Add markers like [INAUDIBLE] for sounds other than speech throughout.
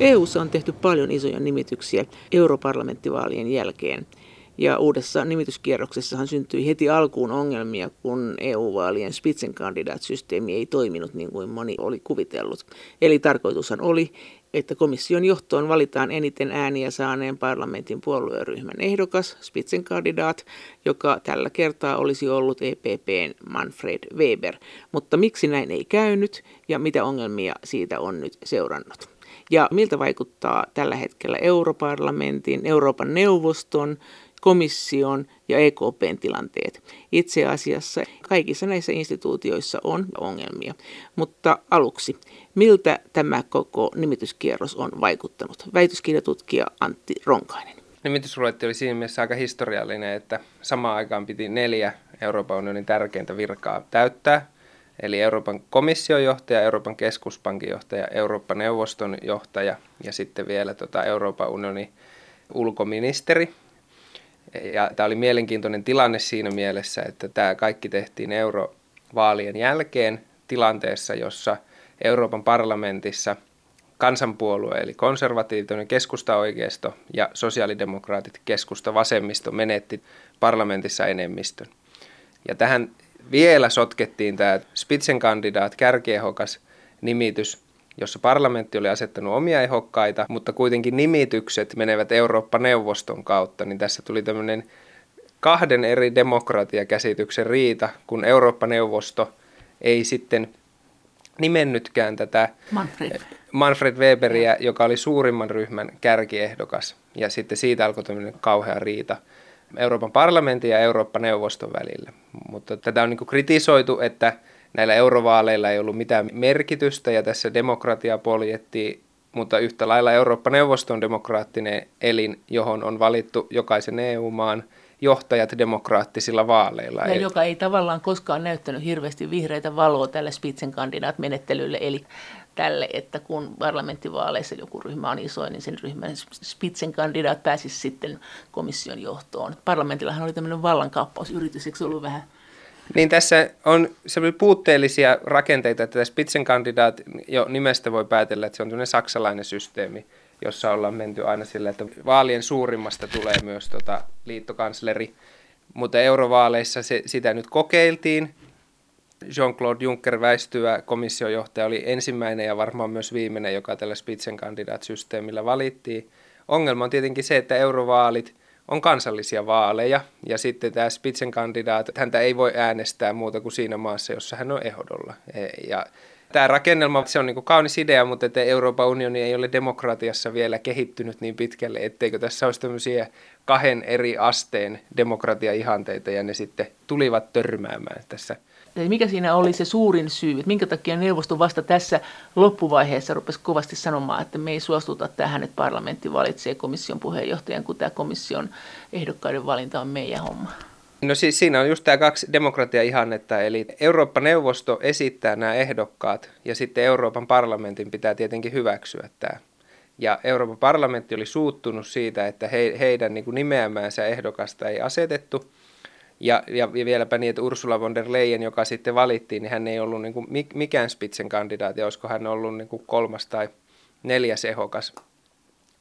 EU:ssa on tehty paljon isoja nimityksiä europarlamenttivaalien jälkeen. Ja uudessa nimityskierroksessahan syntyi heti alkuun ongelmia, kun EU-vaalien Spitzenkandidat-systeemi ei toiminut niin kuin moni oli kuvitellut. Eli tarkoitushan oli, että komission johtoon valitaan eniten ääniä saaneen parlamentin puolueryhmän ehdokas, Spitzenkandidat, joka tällä kertaa olisi ollut EPPn Manfred Weber. Mutta miksi näin ei käynyt ja mitä ongelmia siitä on nyt seurannut? Ja miltä vaikuttaa tällä hetkellä europarlamentin, Euroopan neuvoston, komission ja EKPn tilanteet. Itse asiassa kaikissa näissä instituutioissa on ongelmia. Mutta aluksi, miltä tämä koko nimityskierros on vaikuttanut? Väitöskirjatutkija Antti Ronkainen. Nimitysruletti oli siinä mielessä aika historiallinen, että samaan aikaan piti neljä Euroopan unionin tärkeintä virkaa täyttää. Eli Euroopan komission johtaja, Euroopan keskuspankin johtaja, Euroopan neuvoston johtaja ja sitten vielä tota Euroopan unionin ulkoministeri, ja tämä oli mielenkiintoinen tilanne siinä mielessä, että tämä kaikki tehtiin eurovaalien jälkeen tilanteessa, jossa Euroopan parlamentissa kansanpuolue eli konservatiivinen keskusta-oikeisto ja sosiaalidemokraatit keskusta-vasemmisto menetti parlamentissa enemmistön. Ja tähän vielä sotkettiin tämä Spitzenkandidaat, kärkiehokas nimitys, jossa parlamentti oli asettanut omia ehdokkaita, mutta kuitenkin nimitykset menevät Eurooppa-neuvoston kautta, niin tässä tuli tämmöinen kahden eri demokratiakäsityksen riita, kun Eurooppa-neuvosto ei sitten nimennytkään tätä Manfred, Manfred Weberiä, joka oli suurimman ryhmän kärkiehdokas. Ja sitten siitä alkoi tämmöinen kauhea riita Euroopan parlamentin ja Eurooppa-neuvoston välillä. Mutta tätä on niin kritisoitu, että näillä eurovaaleilla ei ollut mitään merkitystä ja tässä demokratia poljettiin, mutta yhtä lailla Eurooppa-neuvosto on demokraattinen elin, johon on valittu jokaisen EU-maan johtajat demokraattisilla vaaleilla. Ja joka ei tavallaan koskaan näyttänyt hirveästi vihreitä valoa tälle Spitzenkandidaat-menettelylle, eli tälle, että kun parlamenttivaaleissa joku ryhmä on iso, niin sen ryhmän Spitzenkandidaat pääsisi sitten komission johtoon. Parlamentillahan oli tämmöinen vallankaappausyritys, eikö se ollut vähän niin tässä on puutteellisia rakenteita, että Spitzenkandidaat jo nimestä voi päätellä, että se on saksalainen systeemi, jossa ollaan menty aina sillä, että vaalien suurimmasta tulee myös tota liittokansleri. Mutta eurovaaleissa se, sitä nyt kokeiltiin. Jean-Claude Juncker väistyvä komissiojohtaja oli ensimmäinen ja varmaan myös viimeinen, joka tällä Spitzenkandidaat-systeemillä valittiin. Ongelma on tietenkin se, että eurovaalit – on kansallisia vaaleja ja sitten tämä Spitzenkandidaat, häntä ei voi äänestää muuta kuin siinä maassa, jossa hän on ehdolla. E, ja tämä rakennelma, se on niin kaunis idea, mutta että Euroopan unioni ei ole demokratiassa vielä kehittynyt niin pitkälle, etteikö tässä olisi tämmöisiä kahden eri asteen demokratia-ihanteita ja ne sitten tulivat törmäämään tässä mikä siinä oli se suurin syy, että minkä takia neuvosto vasta tässä loppuvaiheessa rupesi kovasti sanomaan, että me ei suostuta tähän, että parlamentti valitsee komission puheenjohtajan, kun tämä komission ehdokkaiden valinta on meidän homma. No siis siinä on just tämä kaksi demokratia-ihannetta, eli Eurooppa-neuvosto esittää nämä ehdokkaat ja sitten Euroopan parlamentin pitää tietenkin hyväksyä tämä. Ja Euroopan parlamentti oli suuttunut siitä, että he, heidän niin nimeämäänsä ehdokasta ei asetettu – ja, ja, ja vieläpä niin, että Ursula von der Leyen, joka sitten valittiin, niin hän ei ollut niin kuin mikään Spitzen kandidaatti, olisiko hän ollut niin kuin kolmas tai neljäs ehokas,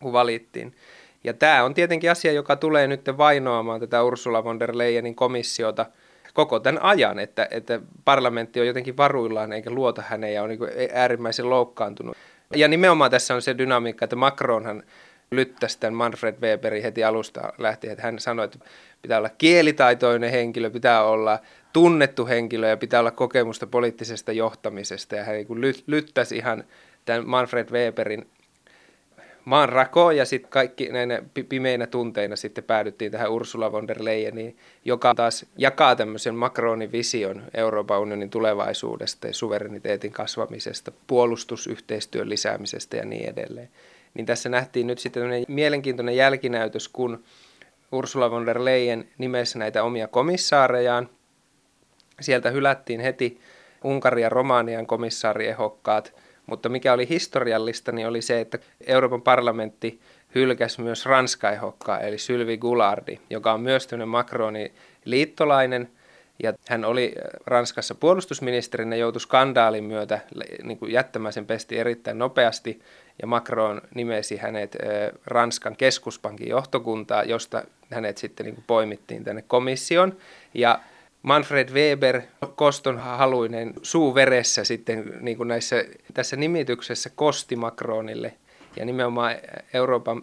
kun valittiin. Ja tämä on tietenkin asia, joka tulee nyt vainoamaan tätä Ursula von der Leyenin komissiota koko tämän ajan, että, että parlamentti on jotenkin varuillaan eikä luota häneen ja on niin äärimmäisen loukkaantunut. Ja nimenomaan tässä on se dynamiikka, että Macronhan lyttäsi tämän Manfred Weberin heti alusta lähtien, että hän sanoi, että pitää olla kielitaitoinen henkilö, pitää olla tunnettu henkilö ja pitää olla kokemusta poliittisesta johtamisesta. Ja hän niin lyttäsi ihan tämän Manfred Weberin maan rakoon ja sitten kaikki näinä pimeinä tunteina sitten päädyttiin tähän Ursula von der Leyeniin, joka taas jakaa tämmöisen Macronin vision Euroopan unionin tulevaisuudesta ja suvereniteetin kasvamisesta, puolustusyhteistyön lisäämisestä ja niin edelleen niin tässä nähtiin nyt sitten mielenkiintoinen jälkinäytös, kun Ursula von der Leyen nimessä näitä omia komissaarejaan. Sieltä hylättiin heti Unkarin ja Romanian komissaariehokkaat, mutta mikä oli historiallista, niin oli se, että Euroopan parlamentti hylkäsi myös Ranska-ehokkaa, eli Sylvi Goulardi, joka on myös tämmöinen Macronin liittolainen, Ja hän oli Ranskassa puolustusministerinä, joutui skandaalin myötä niin kuin jättämään sen pesti erittäin nopeasti. Ja Macron nimesi hänet Ranskan keskuspankin johtokuntaa, josta hänet sitten niin kuin poimittiin tänne komission. Ja Manfred Weber, koston haluinen suu veressä sitten niin kuin näissä, tässä nimityksessä kosti Macronille. Ja nimenomaan Euroopan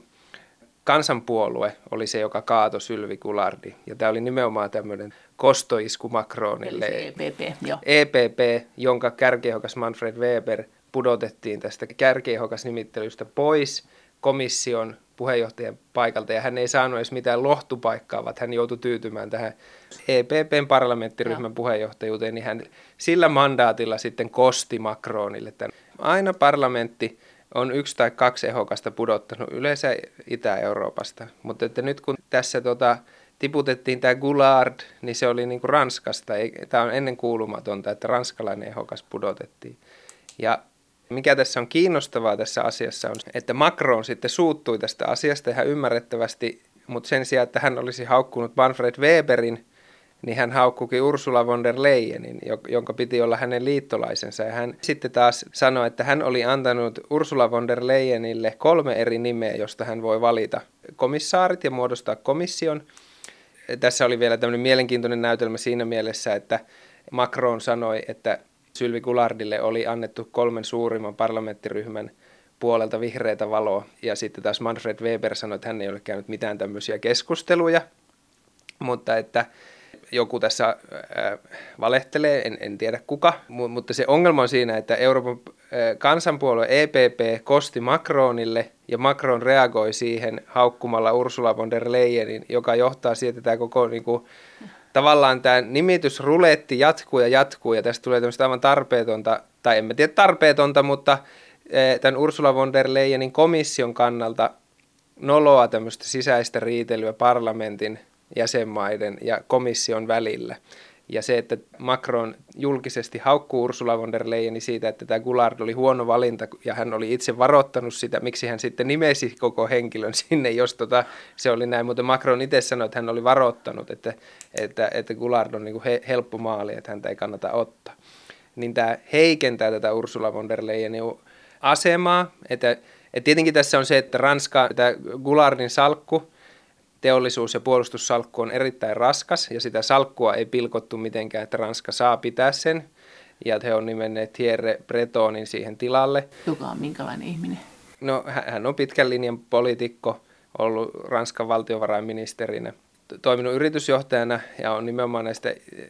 kansanpuolue oli se, joka kaato Sylvi Kulardi. Ja tämä oli nimenomaan tämmöinen kostoisku Macronille. Eli EPP, joo. EPP, jonka kärkiehokas Manfred Weber pudotettiin tästä kärkiehokas nimittelystä pois komission puheenjohtajan paikalta ja hän ei saanut edes mitään lohtupaikkaa, vaan hän joutui tyytymään tähän EPPn parlamenttiryhmän Joo. puheenjohtajuuteen, niin hän sillä mandaatilla sitten kosti Macronille tämän. Aina parlamentti on yksi tai kaksi ehokasta pudottanut yleensä Itä-Euroopasta, mutta että nyt kun tässä tota, tiputettiin tämä Goulard, niin se oli niin kuin Ranskasta. Tämä on ennen kuulumatonta, että ranskalainen ehokas pudotettiin. Ja mikä tässä on kiinnostavaa tässä asiassa on, että Macron sitten suuttui tästä asiasta ihan ymmärrettävästi, mutta sen sijaan, että hän olisi haukkunut Manfred Weberin, niin hän haukkukin Ursula von der Leyenin, jonka piti olla hänen liittolaisensa. Ja hän sitten taas sanoi, että hän oli antanut Ursula von der Leyenille kolme eri nimeä, josta hän voi valita komissaarit ja muodostaa komission. Tässä oli vielä tämmöinen mielenkiintoinen näytelmä siinä mielessä, että Macron sanoi, että Sylvi Gulardille oli annettu kolmen suurimman parlamenttiryhmän puolelta vihreitä valoa. Ja sitten taas Manfred Weber sanoi, että hän ei ole käynyt mitään tämmöisiä keskusteluja, mutta että joku tässä äh, valehtelee, en, en tiedä kuka, mutta se ongelma on siinä, että Euroopan äh, kansanpuolue EPP kosti Macronille ja Macron reagoi siihen haukkumalla Ursula von der Leyenin, joka johtaa siihen, että tämä koko niin kuin, tavallaan tämä nimitysruletti jatkuu ja jatkuu ja tästä tulee tämmöistä aivan tarpeetonta, tai en mä tiedä tarpeetonta, mutta e, tämän Ursula von der Leyenin komission kannalta noloa tämmöistä sisäistä riitelyä parlamentin jäsenmaiden ja komission välillä. Ja se, että Macron julkisesti haukkuu Ursula von der Leyenin siitä, että tämä Goulard oli huono valinta ja hän oli itse varoittanut sitä, miksi hän sitten nimesi koko henkilön sinne, jos tota, se oli näin. Mutta Macron itse sanoi, että hän oli varoittanut, että, että, että Goulard on niin kuin he, helppo maali, että häntä ei kannata ottaa. Niin tämä heikentää tätä Ursula von der Leyenin asemaa. Että, että tietenkin tässä on se, että Ranska, tämä Goulardin salkku, teollisuus- ja puolustussalkku on erittäin raskas ja sitä salkkua ei pilkottu mitenkään, että Ranska saa pitää sen. Ja he on nimenneet Thierry Bretonin siihen tilalle. Joka on minkälainen ihminen? No hän on pitkän linjan poliitikko, ollut Ranskan valtiovarainministerinä toiminut yritysjohtajana ja on nimenomaan näistä eh,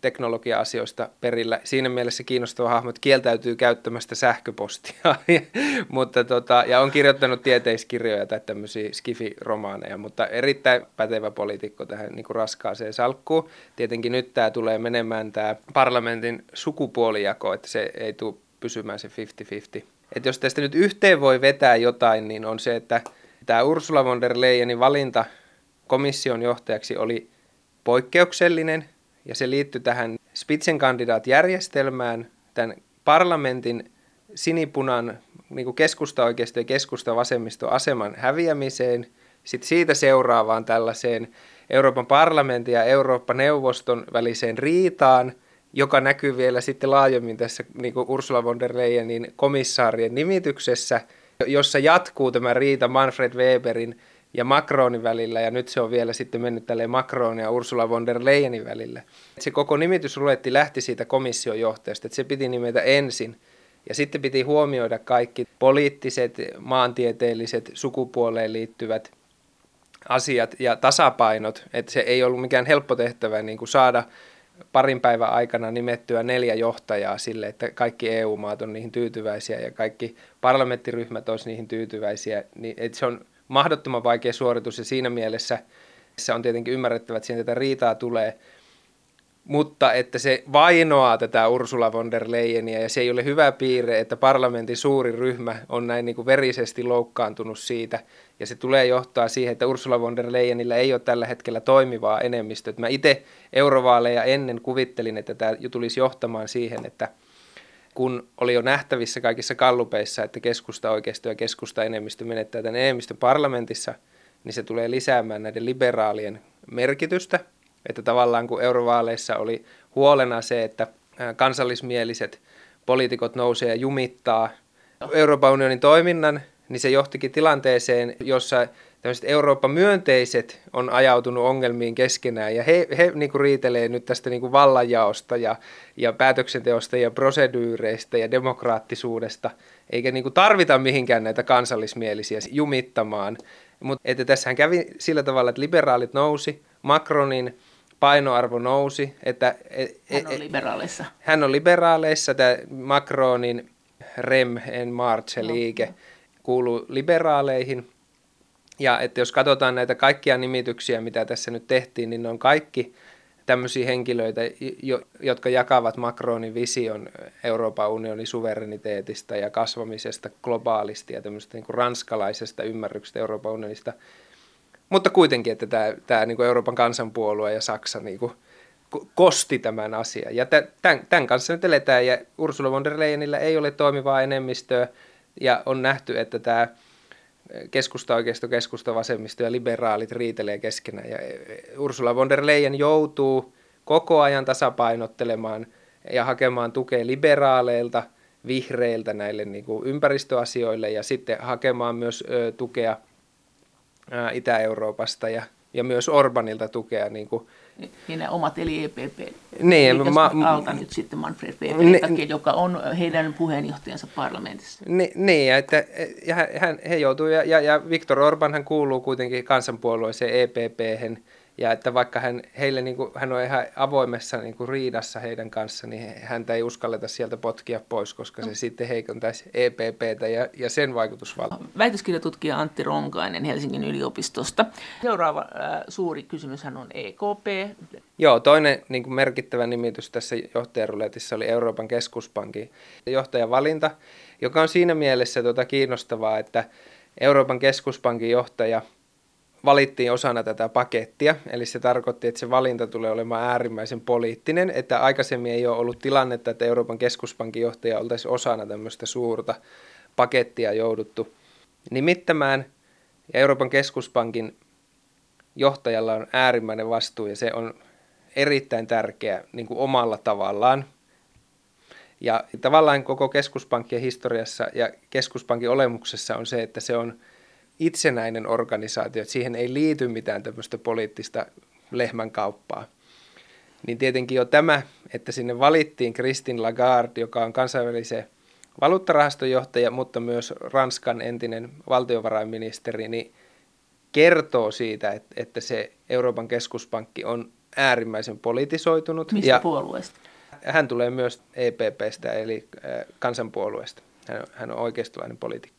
teknologia-asioista perillä. Siinä mielessä kiinnostava hahmo, että kieltäytyy käyttämästä sähköpostia, [LAUGHS] mutta tota, ja on kirjoittanut tieteiskirjoja tai tämmöisiä skifi-romaaneja, mutta erittäin pätevä poliitikko tähän niin kuin raskaaseen salkkuun. Tietenkin nyt tämä tulee menemään tämä parlamentin sukupuolijako, että se ei tule pysymään se 50-50. Et jos tästä nyt yhteen voi vetää jotain, niin on se, että tämä Ursula von der Leyenin valinta – komission johtajaksi oli poikkeuksellinen ja se liittyi tähän Spitzenkandidaat-järjestelmään, tämän parlamentin sinipunan niin keskusta-oikeisto ja keskusta-vasemmisto-aseman häviämiseen, sitten siitä seuraavaan tällaiseen Euroopan parlamentin ja Eurooppa-neuvoston väliseen riitaan, joka näkyy vielä sitten laajemmin tässä niin kuin Ursula von der Leyenin komissaarien nimityksessä, jossa jatkuu tämä riita Manfred Weberin ja Macronin välillä, ja nyt se on vielä sitten mennyt tälleen Macron ja Ursula von der Leyenin välillä. Se koko nimitysruletti lähti siitä komission johtajasta, että se piti nimetä ensin, ja sitten piti huomioida kaikki poliittiset, maantieteelliset, sukupuoleen liittyvät asiat ja tasapainot, että se ei ollut mikään helppo tehtävä niin kuin saada parin päivän aikana nimettyä neljä johtajaa sille, että kaikki EU-maat on niihin tyytyväisiä ja kaikki parlamenttiryhmät olisivat niihin tyytyväisiä, niin että se on mahdottoman vaikea suoritus ja siinä mielessä se on tietenkin ymmärrettävä, että siinä tätä riitaa tulee, mutta että se vainoaa tätä Ursula von der Leyenia ja se ei ole hyvä piirre, että parlamentin suuri ryhmä on näin niin kuin verisesti loukkaantunut siitä ja se tulee johtaa siihen, että Ursula von der Leyenillä ei ole tällä hetkellä toimivaa enemmistöä. Mä itse eurovaaleja ennen kuvittelin, että tämä tulisi johtamaan siihen, että – kun oli jo nähtävissä kaikissa kallupeissa, että keskusta oikeisto ja keskusta enemmistö menettää tämän enemmistön parlamentissa, niin se tulee lisäämään näiden liberaalien merkitystä. Että tavallaan kun eurovaaleissa oli huolena se, että kansallismieliset poliitikot nousee ja jumittaa Euroopan unionin toiminnan, niin se johtikin tilanteeseen, jossa tämmöiset Eurooppa-myönteiset on ajautunut ongelmiin keskenään ja he, he niin kuin riitelee nyt tästä niin kuin vallanjaosta ja, ja päätöksenteosta ja prosedyyreistä ja demokraattisuudesta, eikä niin kuin tarvita mihinkään näitä kansallismielisiä jumittamaan. Mutta että tässähän kävi sillä tavalla, että liberaalit nousi, Macronin painoarvo nousi. Että, et, hän on e- liberaaleissa. Hän on liberaaleissa, tämä Macronin Rem en Marche-liike no, kuuluu liberaaleihin – ja että jos katsotaan näitä kaikkia nimityksiä, mitä tässä nyt tehtiin, niin ne on kaikki tämmöisiä henkilöitä, jotka jakavat Macronin vision Euroopan unionin suvereniteetista ja kasvamisesta globaalisti ja tämmöistä niin kuin ranskalaisesta ymmärryksestä Euroopan unionista. Mutta kuitenkin, että tämä, tämä niin kuin Euroopan kansanpuolue ja Saksa niin kuin kosti tämän asian. Ja tämän, tämän kanssa nyt eletään, ja Ursula von der Leyenillä ei ole toimivaa enemmistöä, ja on nähty, että tämä keskusta, oikeisto, keskusta, vasemmisto ja liberaalit riitelee keskenään. Ja Ursula von der Leyen joutuu koko ajan tasapainottelemaan ja hakemaan tukea liberaaleilta, vihreiltä näille niin kuin ympäristöasioille ja sitten hakemaan myös ö, tukea Itä-Euroopasta ja, ja myös Orbanilta tukea niin kuin niin ne omat eli EPP. Niin, Eli ma, alta nyt sitten Manfred Weber, ne, takia, joka on heidän puheenjohtajansa parlamentissa. Niin, niin että ja hän, he joutuu, ja, ja, ja Viktor Orban hän kuuluu kuitenkin kansanpuolueeseen EPP-hen, ja että vaikka hän, heille, niin kuin, hän on ihan avoimessa niin kuin riidassa heidän kanssa, niin häntä ei uskalleta sieltä potkia pois, koska se no. sitten heikontaisi EPPtä ja, ja sen vaikutusvaltaa. Väitöskirjatutkija Antti Ronkainen Helsingin yliopistosta. Seuraava äh, suuri kysymyshän on EKP. Joo, toinen niin kuin merkittävä nimitys tässä johtajaruletissa oli Euroopan keskuspankin johtajan valinta, joka on siinä mielessä tuota kiinnostavaa, että Euroopan keskuspankin johtaja – valittiin osana tätä pakettia, eli se tarkoitti, että se valinta tulee olemaan äärimmäisen poliittinen, että aikaisemmin ei ole ollut tilannetta, että Euroopan keskuspankin johtaja oltaisi osana tämmöistä suurta pakettia jouduttu nimittämään, ja Euroopan keskuspankin johtajalla on äärimmäinen vastuu, ja se on erittäin tärkeä niin kuin omalla tavallaan. Ja tavallaan koko keskuspankkien historiassa ja keskuspankin olemuksessa on se, että se on – itsenäinen organisaatio, että siihen ei liity mitään tämmöistä poliittista lehmänkauppaa. Niin tietenkin jo tämä, että sinne valittiin Christine Lagarde, joka on kansainvälisen valuuttarahaston johtaja, mutta myös Ranskan entinen valtiovarainministeri, niin kertoo siitä, että se Euroopan keskuspankki on äärimmäisen politisoitunut. Mistä ja puolueesta? Hän tulee myös EPPstä, eli kansanpuolueesta. Hän on oikeistolainen poliitikko.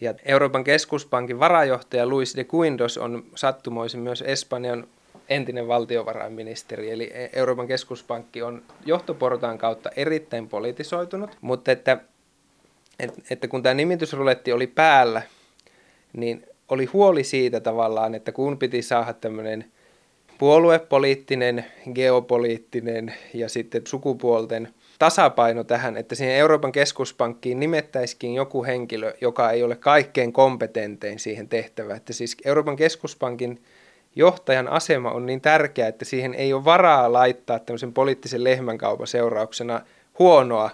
Ja Euroopan keskuspankin varajohtaja Luis de Guindos on sattumoisin myös Espanjan entinen valtiovarainministeri, eli Euroopan keskuspankki on johtoportaan kautta erittäin politisoitunut, mutta että, että, että kun tämä nimitysruletti oli päällä, niin oli huoli siitä tavallaan, että kun piti saada tämmöinen puoluepoliittinen, geopoliittinen ja sitten sukupuolten tasapaino tähän, että siihen Euroopan keskuspankkiin nimettäisikin joku henkilö, joka ei ole kaikkein kompetentein siihen tehtävään. Että siis Euroopan keskuspankin johtajan asema on niin tärkeä, että siihen ei ole varaa laittaa tämmöisen poliittisen lehmänkaupan seurauksena huonoa,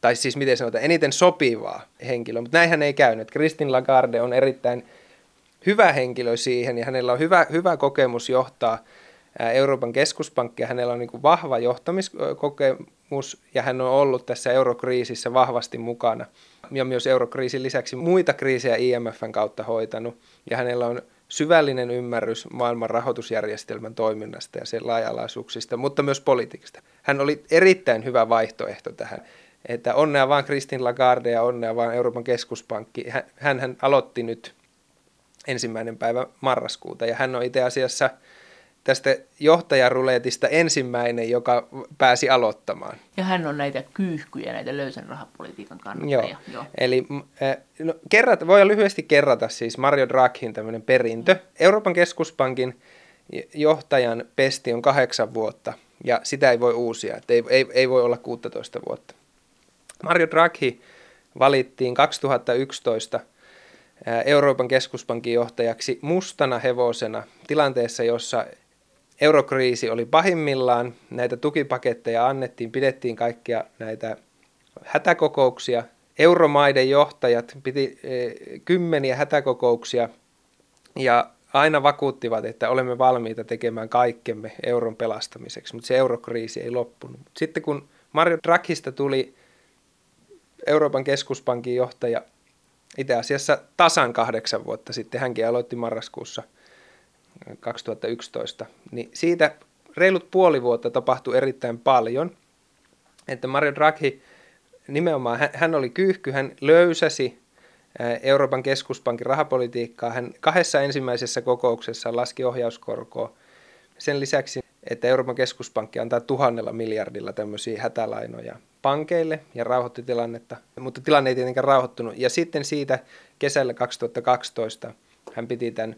tai siis miten sanotaan, eniten sopivaa henkilöä. Mutta näinhän ei käynyt. Kristin Lagarde on erittäin hyvä henkilö siihen ja hänellä on hyvä, hyvä kokemus johtaa Euroopan keskuspankkia. Hänellä on niin kuin vahva johtamiskokemus ja hän on ollut tässä eurokriisissä vahvasti mukana. Ja myös eurokriisin lisäksi muita kriisejä IMFn kautta hoitanut. Ja hänellä on syvällinen ymmärrys maailman rahoitusjärjestelmän toiminnasta ja sen laajalaisuuksista, mutta myös politiikasta. Hän oli erittäin hyvä vaihtoehto tähän. Että onnea vaan Kristin Lagarde ja onnea vaan Euroopan keskuspankki. Hän, hän aloitti nyt ensimmäinen päivä marraskuuta ja hän on itse asiassa – tästä johtajaruletista ensimmäinen, joka pääsi aloittamaan. Ja hän on näitä kyyhkyjä, näitä löysän rahapolitiikan kannattajia. Joo. Joo. Eli no, kerrata, voi lyhyesti kerrata siis Mario Draghin tämmöinen perintö. Euroopan keskuspankin johtajan pesti on kahdeksan vuotta ja sitä ei voi uusia, että ei, ei, ei voi olla 16 vuotta. Mario Draghi valittiin 2011 Euroopan keskuspankin johtajaksi mustana hevosena tilanteessa, jossa eurokriisi oli pahimmillaan, näitä tukipaketteja annettiin, pidettiin kaikkia näitä hätäkokouksia. Euromaiden johtajat piti e, kymmeniä hätäkokouksia ja aina vakuuttivat, että olemme valmiita tekemään kaikkemme euron pelastamiseksi, mutta se eurokriisi ei loppunut. Sitten kun Mario Draghista tuli Euroopan keskuspankin johtaja itse asiassa tasan kahdeksan vuotta sitten, hänkin aloitti marraskuussa 2011, niin siitä reilut puoli vuotta tapahtui erittäin paljon, että Mario Draghi nimenomaan, hän oli kyyhky, hän löysäsi Euroopan keskuspankin rahapolitiikkaa. Hän kahdessa ensimmäisessä kokouksessa laski ohjauskorkoa. Sen lisäksi, että Euroopan keskuspankki antaa tuhannella miljardilla tämmöisiä hätälainoja pankeille ja rauhoitti tilannetta, mutta tilanne ei tietenkään rauhoittunut. Ja sitten siitä kesällä 2012 hän piti tämän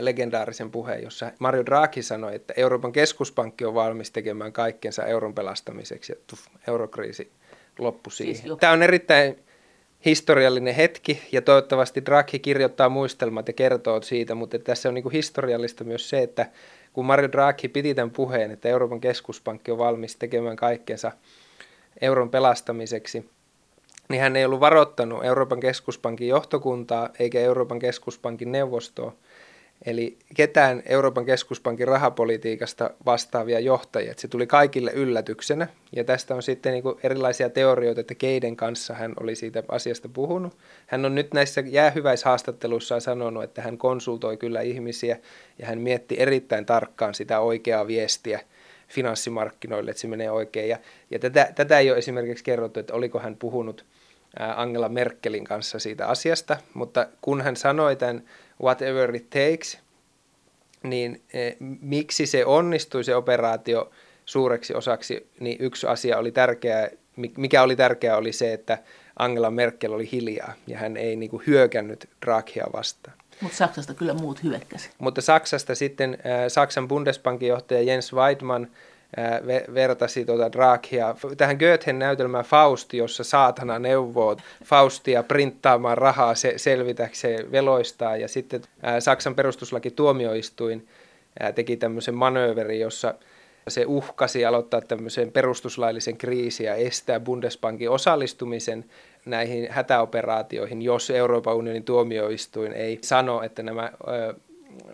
legendaarisen puheen, jossa Mario Draghi sanoi, että Euroopan keskuspankki on valmis tekemään kaikkensa euron pelastamiseksi ja tuff, eurokriisi loppui siihen. Siis Tämä on erittäin historiallinen hetki ja toivottavasti Draghi kirjoittaa muistelmat ja kertoo siitä, mutta tässä on niin historiallista myös se, että kun Mario Draghi piti tämän puheen, että Euroopan keskuspankki on valmis tekemään kaikkensa euron pelastamiseksi, niin hän ei ollut varoittanut Euroopan keskuspankin johtokuntaa eikä Euroopan keskuspankin neuvostoa, Eli ketään Euroopan keskuspankin rahapolitiikasta vastaavia johtajia. Se tuli kaikille yllätyksenä. Ja tästä on sitten niin kuin erilaisia teorioita, että keiden kanssa hän oli siitä asiasta puhunut. Hän on nyt näissä jäähyväishaastatteluissaan sanonut, että hän konsultoi kyllä ihmisiä ja hän mietti erittäin tarkkaan sitä oikeaa viestiä finanssimarkkinoille, että se menee oikein. Ja, ja tätä, tätä ei ole esimerkiksi kerrottu, että oliko hän puhunut Angela Merkelin kanssa siitä asiasta, mutta kun hän sanoi tämän whatever it takes, niin e, miksi se onnistui se operaatio suureksi osaksi, niin yksi asia oli tärkeää, mikä oli tärkeää oli se, että Angela Merkel oli hiljaa ja hän ei niin kuin hyökännyt Draghia vastaan. Mutta Saksasta kyllä muut hyökkäsi. Mutta Saksasta sitten Saksan Bundesbankin johtaja Jens Weidmann vertasi tuota Draghia tähän Goethen näytelmään Fausti, jossa saatana neuvoo Faustia printtaamaan rahaa se, selvitäkseen veloistaan. Ja sitten Saksan perustuslaki tuomioistuin teki tämmöisen manööverin, jossa se uhkasi aloittaa tämmöisen perustuslaillisen kriisin ja estää Bundesbankin osallistumisen näihin hätäoperaatioihin, jos Euroopan unionin tuomioistuin ei sano, että nämä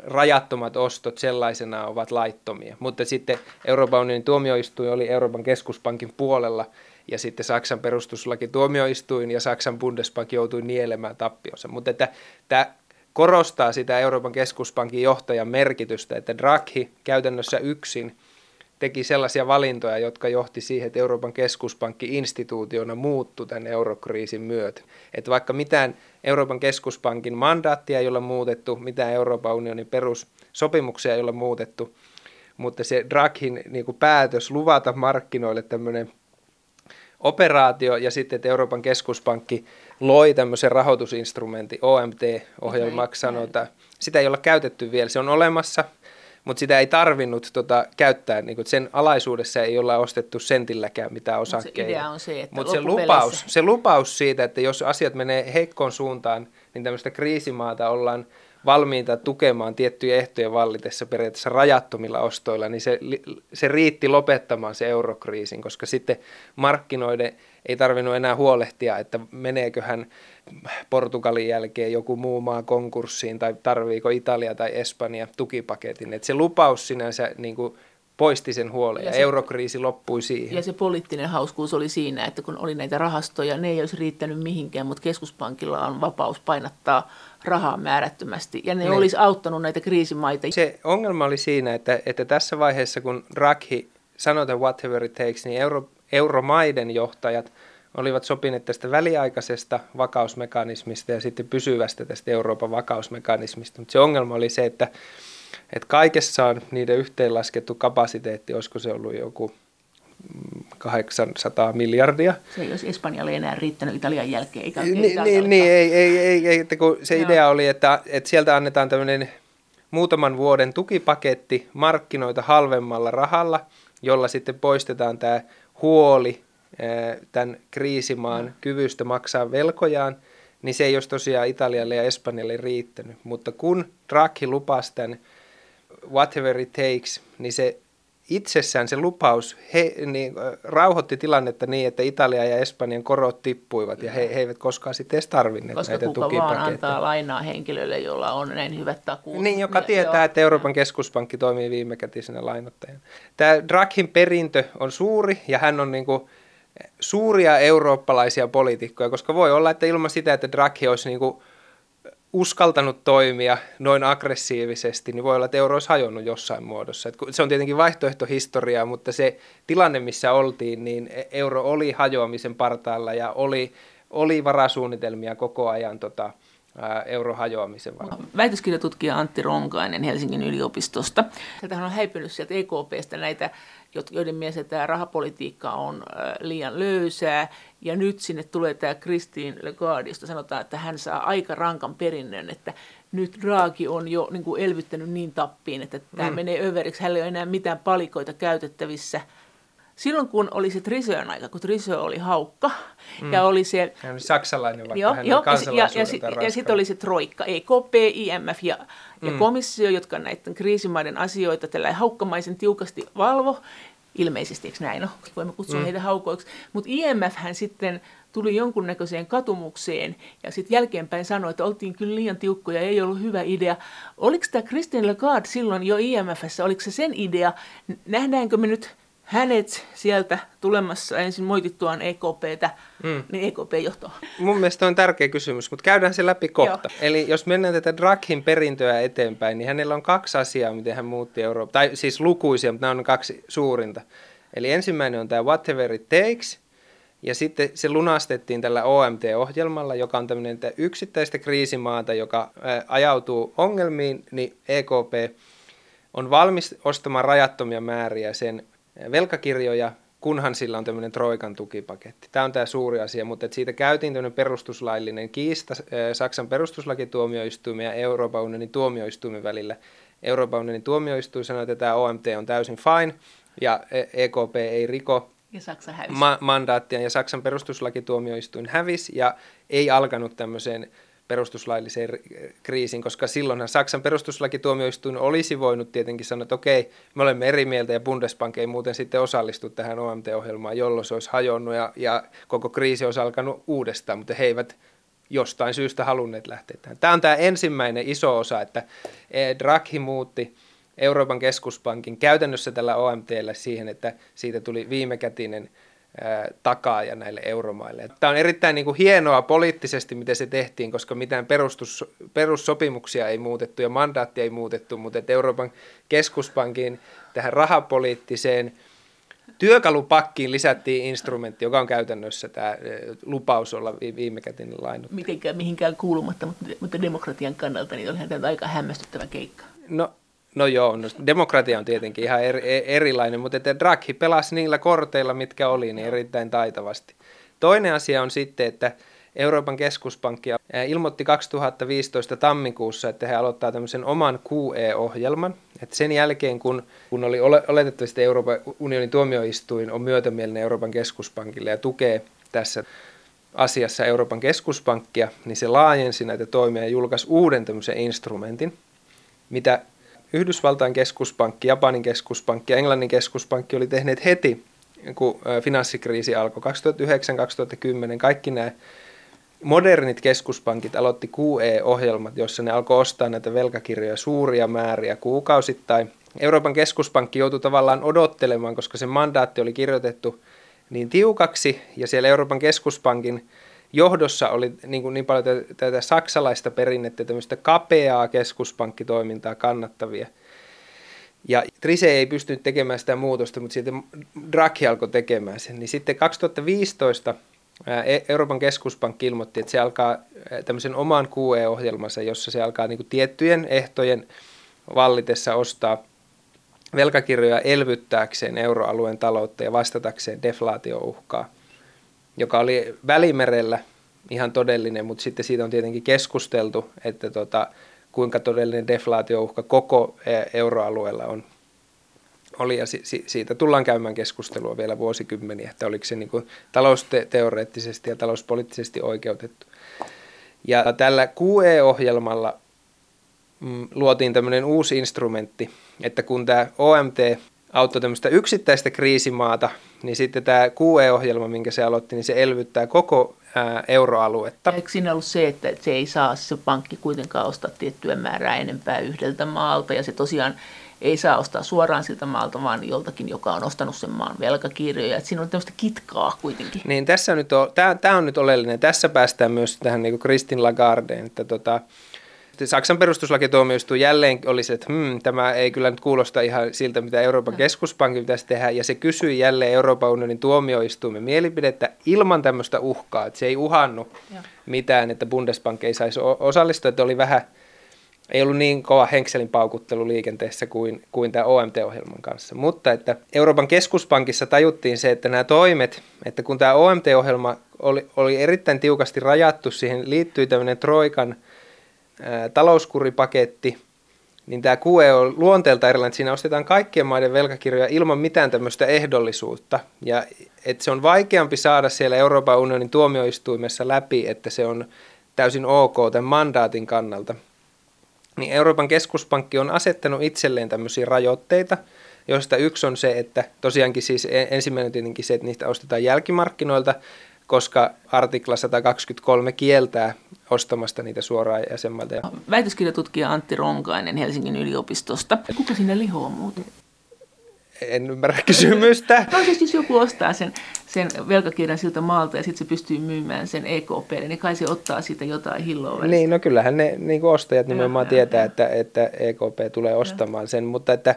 rajattomat ostot sellaisena ovat laittomia. Mutta sitten Euroopan unionin tuomioistuin oli Euroopan keskuspankin puolella ja sitten Saksan perustuslaki tuomioistuin ja Saksan Bundesbank joutui nielemään tappionsa. Mutta että tämä korostaa sitä Euroopan keskuspankin johtajan merkitystä, että Draghi käytännössä yksin – teki sellaisia valintoja, jotka johti siihen, että Euroopan keskuspankki instituutiona muuttui tämän eurokriisin myötä. Että vaikka mitään Euroopan keskuspankin mandaattia ei ole muutettu, mitään Euroopan unionin perussopimuksia ei ole muutettu, mutta se Draghin niin kuin päätös luvata markkinoille tämmöinen operaatio ja sitten, että Euroopan keskuspankki loi tämmöisen rahoitusinstrumentin, OMT-ohjelmaksi sanotaan. Sitä ei ole käytetty vielä, se on olemassa – mutta sitä ei tarvinnut tota, käyttää, niin sen alaisuudessa ei olla ostettu sentilläkään mitään osakkeita. Mut se idea on se, että Mutta se lupaus, se lupaus siitä, että jos asiat menee heikkoon suuntaan, niin tämmöistä kriisimaata ollaan valmiita tukemaan tiettyjä ehtoja vallitessa periaatteessa rajattomilla ostoilla, niin se, se riitti lopettamaan se eurokriisin, koska sitten markkinoiden ei tarvinnut enää huolehtia, että meneeköhän Portugalin jälkeen joku muu maa konkurssiin tai tarviiko Italia tai Espanja tukipaketin. Et se lupaus sinänsä niin kuin poisti sen huolen ja, ja se, eurokriisi loppui siihen. Ja se poliittinen hauskuus oli siinä, että kun oli näitä rahastoja, ne ei olisi riittänyt mihinkään, mutta keskuspankilla on vapaus painattaa rahaa määrättömästi ja ne, ne. olisi auttanut näitä kriisimaita. Se ongelma oli siinä, että, että tässä vaiheessa kun Draghi sanoi whatever it takes, niin euro, euromaiden johtajat – olivat sopineet tästä väliaikaisesta vakausmekanismista ja sitten pysyvästä tästä Euroopan vakausmekanismista. Mutta se ongelma oli se, että, että kaikessaan niiden yhteenlaskettu kapasiteetti, olisiko se ollut joku 800 miljardia. Se ei olisi Espanjalle enää riittänyt Italian jälkeen. Eikä niin, niin, niin ei, ei, ei, ei, että kun se idea oli, että, että sieltä annetaan tämmöinen muutaman vuoden tukipaketti markkinoita halvemmalla rahalla, jolla sitten poistetaan tämä huoli tämän kriisimaan mm. kyvystä maksaa velkojaan, niin se ei olisi tosiaan Italialle ja Espanjalle riittänyt. Mutta kun Draghi lupasi tämän whatever it takes, niin se itsessään se lupaus he, niin, rauhoitti tilannetta niin, että Italia ja Espanjan korot tippuivat ja he, he eivät koskaan sitten edes tarvinneet Koska näitä kuka vaan antaa lainaa henkilölle, jolla on näin hyvät takuut. Niin, joka tietää, joo. että Euroopan keskuspankki toimii viimekätisenä lainottajana. Tämä Draghin perintö on suuri ja hän on niin kuin suuria eurooppalaisia poliitikkoja, koska voi olla, että ilman sitä, että Draghi olisi niin kuin uskaltanut toimia noin aggressiivisesti, niin voi olla, että euro olisi hajonnut jossain muodossa. Et se on tietenkin vaihtoehtohistoriaa, mutta se tilanne, missä oltiin, niin e- euro oli hajoamisen partaalla ja oli, oli varasuunnitelmia koko ajan tota, euro hajoamisen varmaan. Väitöskirjatutkija Antti Ronkainen Helsingin yliopistosta. Sieltähän on häipynyt sieltä EKPstä näitä, joiden mielestä tämä rahapolitiikka on liian löysää. Ja nyt sinne tulee tämä Christine Lagarde, josta sanotaan, että hän saa aika rankan perinnön, että nyt Draghi on jo niin kuin elvyttänyt niin tappiin, että tämä mm. menee överiksi. Hänellä ei ole enää mitään palikoita käytettävissä – silloin kun oli se Trisöön aika, kun Trisö oli haukka, mm. ja oli se... Hän oli saksalainen, vaikka jo, hän jo, oli ja, ja, ja sitten oli se Troikka, EKP, IMF ja, ja mm. komissio, jotka näiden kriisimaiden asioita tällä haukkamaisen tiukasti valvo, ilmeisesti, eikö näin ole, voimme kutsua mm. heitä haukoiksi, mutta IMF hän sitten tuli jonkunnäköiseen katumukseen ja sitten jälkeenpäin sanoi, että oltiin kyllä liian tiukkoja, ei ollut hyvä idea. Oliko tämä Christine Lagarde silloin jo IMFssä, oliko se sen idea? Nähdäänkö me nyt hänet sieltä tulemassa ensin moitittuaan EKPtä, mm. niin EKP johtoa. Mun mielestä on tärkeä kysymys, mutta käydään se läpi kohta. Joo. Eli jos mennään tätä Draghin perintöä eteenpäin, niin hänellä on kaksi asiaa, miten hän muutti Eurooppaa. Tai siis lukuisia, mutta nämä on kaksi suurinta. Eli ensimmäinen on tämä Whatever it takes, ja sitten se lunastettiin tällä OMT-ohjelmalla, joka on tämmöinen yksittäistä kriisimaata, joka ajautuu ongelmiin, niin EKP on valmis ostamaan rajattomia määriä sen velkakirjoja, kunhan sillä on tämmöinen Troikan tukipaketti. Tämä on tämä suuri asia, mutta että siitä käytiin tämmöinen perustuslaillinen kiista Saksan perustuslakituomioistuimen ja Euroopan unionin tuomioistuimen välillä. Euroopan unionin tuomioistuin sanoi, että tämä OMT on täysin fine ja EKP ei riko ja Saksa hävisi. Ma- mandaattia ja Saksan perustuslakituomioistuin hävisi ja ei alkanut tämmöiseen perustuslailliseen kriisiin, koska silloinhan Saksan perustuslakituomioistuin olisi voinut tietenkin sanoa, että okei, me olemme eri mieltä ja Bundesbank ei muuten sitten osallistu tähän OMT-ohjelmaan, jolloin se olisi hajonnut ja, ja koko kriisi olisi alkanut uudestaan, mutta he eivät jostain syystä halunneet lähteä tähän. Tämä on tämä ensimmäinen iso osa, että eh, Draghi muutti Euroopan keskuspankin käytännössä tällä OMTllä siihen, että siitä tuli viimekätinen takaaja näille euromaille. Tämä on erittäin niin kuin hienoa poliittisesti, miten se tehtiin, koska mitään perustus, perussopimuksia ei muutettu ja mandaattia ei muutettu, mutta että Euroopan keskuspankin tähän rahapoliittiseen työkalupakkiin lisättiin instrumentti, joka on käytännössä tämä lupaus olla viimekätinen lainut. Mitenkään mihinkään kuulumatta, mutta, mutta demokratian kannalta niin olihan tämä aika hämmästyttävä keikka. No No joo, no demokratia on tietenkin ihan eri, e, erilainen, mutta että Draghi pelasi niillä korteilla, mitkä oli, niin erittäin taitavasti. Toinen asia on sitten, että Euroopan keskuspankki ilmoitti 2015 tammikuussa, että he aloittaa tämmöisen oman QE-ohjelman. Että sen jälkeen, kun, kun oli oletettavasti Euroopan unionin tuomioistuin on myötämielinen Euroopan keskuspankille ja tukee tässä asiassa Euroopan keskuspankkia, niin se laajensi näitä toimia ja julkaisi uuden tämmöisen instrumentin, mitä Yhdysvaltain keskuspankki, Japanin keskuspankki ja Englannin keskuspankki oli tehneet heti, kun finanssikriisi alkoi 2009-2010. Kaikki nämä modernit keskuspankit aloitti QE-ohjelmat, joissa ne alkoi ostaa näitä velkakirjoja suuria määriä kuukausittain. Euroopan keskuspankki joutui tavallaan odottelemaan, koska se mandaatti oli kirjoitettu niin tiukaksi ja siellä Euroopan keskuspankin johdossa oli niin, kuin niin paljon tätä saksalaista perinnettä, tämmöistä kapeaa keskuspankkitoimintaa kannattavia. Ja Trise ei pystynyt tekemään sitä muutosta, mutta sitten Draghi alkoi tekemään sen. Niin sitten 2015 e- Euroopan keskuspankki ilmoitti, että se alkaa tämmöisen oman QE-ohjelmansa, jossa se alkaa niin kuin tiettyjen ehtojen vallitessa ostaa velkakirjoja elvyttääkseen euroalueen taloutta ja vastatakseen deflaatiouhkaa joka oli Välimerellä ihan todellinen, mutta sitten siitä on tietenkin keskusteltu, että tota, kuinka todellinen deflaatiouhka koko e, euroalueella on. Oli ja si- siitä tullaan käymään keskustelua vielä vuosikymmeniä, että oliko se niin kuin talousteoreettisesti ja talouspoliittisesti oikeutettu. Ja tällä QE-ohjelmalla mm, luotiin tämmöinen uusi instrumentti, että kun tämä OMT auttoi tämmöistä yksittäistä kriisimaata, niin sitten tämä QE-ohjelma, minkä se aloitti, niin se elvyttää koko ää, euroaluetta. Eikö siinä ollut se, että se ei saa se pankki kuitenkaan ostaa tiettyä määrää enempää yhdeltä maalta, ja se tosiaan ei saa ostaa suoraan siltä maalta, vaan joltakin, joka on ostanut sen maan velkakirjoja. Että siinä on tämmöistä kitkaa kuitenkin. Niin, tässä nyt on, tämä, tämä on nyt oleellinen. Tässä päästään myös tähän niin kuin Kristin Lagardeen, että tota, Saksan perustuslakituomioistuin jälleen oli se, että hmm, tämä ei kyllä nyt kuulosta ihan siltä, mitä Euroopan keskuspankin pitäisi tehdä, ja se kysyi jälleen Euroopan unionin tuomioistuimen mielipidettä ilman tämmöistä uhkaa, että se ei uhannut ja. mitään, että Bundesbank ei saisi osallistua, että oli vähän, ei ollut niin kova henkselin paukuttelu liikenteessä kuin, kuin tämä OMT-ohjelman kanssa. Mutta että Euroopan keskuspankissa tajuttiin se, että nämä toimet, että kun tämä OMT-ohjelma oli, oli erittäin tiukasti rajattu, siihen liittyi tämmöinen Troikan – talouskuripaketti, niin tämä QE on luonteelta erilainen, että siinä ostetaan kaikkien maiden velkakirjoja ilman mitään tämmöistä ehdollisuutta. Ja että se on vaikeampi saada siellä Euroopan unionin tuomioistuimessa läpi, että se on täysin ok tämän mandaatin kannalta. Niin Euroopan keskuspankki on asettanut itselleen tämmöisiä rajoitteita, joista yksi on se, että tosiaankin siis e-, ensimmäinen tietenkin se, että niistä ostetaan jälkimarkkinoilta, koska artikla 123 kieltää ostamasta niitä suoraan jäsenmailta. Väitöskirjatutkija Antti Ronkainen Helsingin yliopistosta. Kuka sinne lihoo muuten? En ymmärrä kysymystä. [LAUGHS] no siis jos joku ostaa sen, sen velkakirjan siltä maalta ja sitten se pystyy myymään sen EKPlle, niin kai se ottaa siitä jotain hilloa välistä. Niin, no kyllähän ne niin ostajat nimenomaan ja, tietää, ja, että, että EKP tulee ostamaan ja. sen, mutta että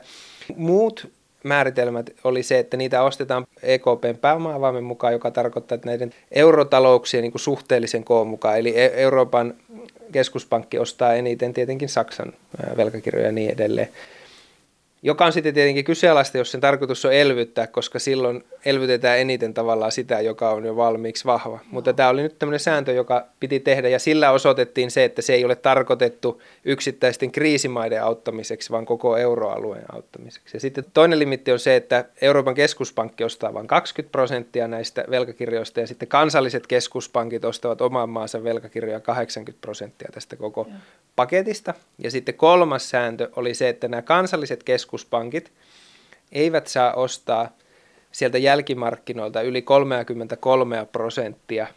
muut määritelmät oli se, että niitä ostetaan EKPn pääomaavaimen mukaan, joka tarkoittaa, että näiden eurotalouksien niin suhteellisen koon mukaan. Eli e- Euroopan keskuspankki ostaa eniten tietenkin Saksan velkakirjoja ja niin edelleen joka on sitten tietenkin kyseenalaista, jos sen tarkoitus on elvyttää, koska silloin elvytetään eniten tavallaan sitä, joka on jo valmiiksi vahva. Mutta tämä oli nyt tämmöinen sääntö, joka piti tehdä ja sillä osoitettiin se, että se ei ole tarkoitettu yksittäisten kriisimaiden auttamiseksi, vaan koko euroalueen auttamiseksi. Ja sitten toinen limitti on se, että Euroopan keskuspankki ostaa vain 20 prosenttia näistä velkakirjoista ja sitten kansalliset keskuspankit ostavat oman maansa velkakirjoja 80 prosenttia tästä koko paketista. Ja sitten kolmas sääntö oli se, että nämä kansalliset keskuspankit eivät saa ostaa sieltä jälkimarkkinoilta yli 33 prosenttia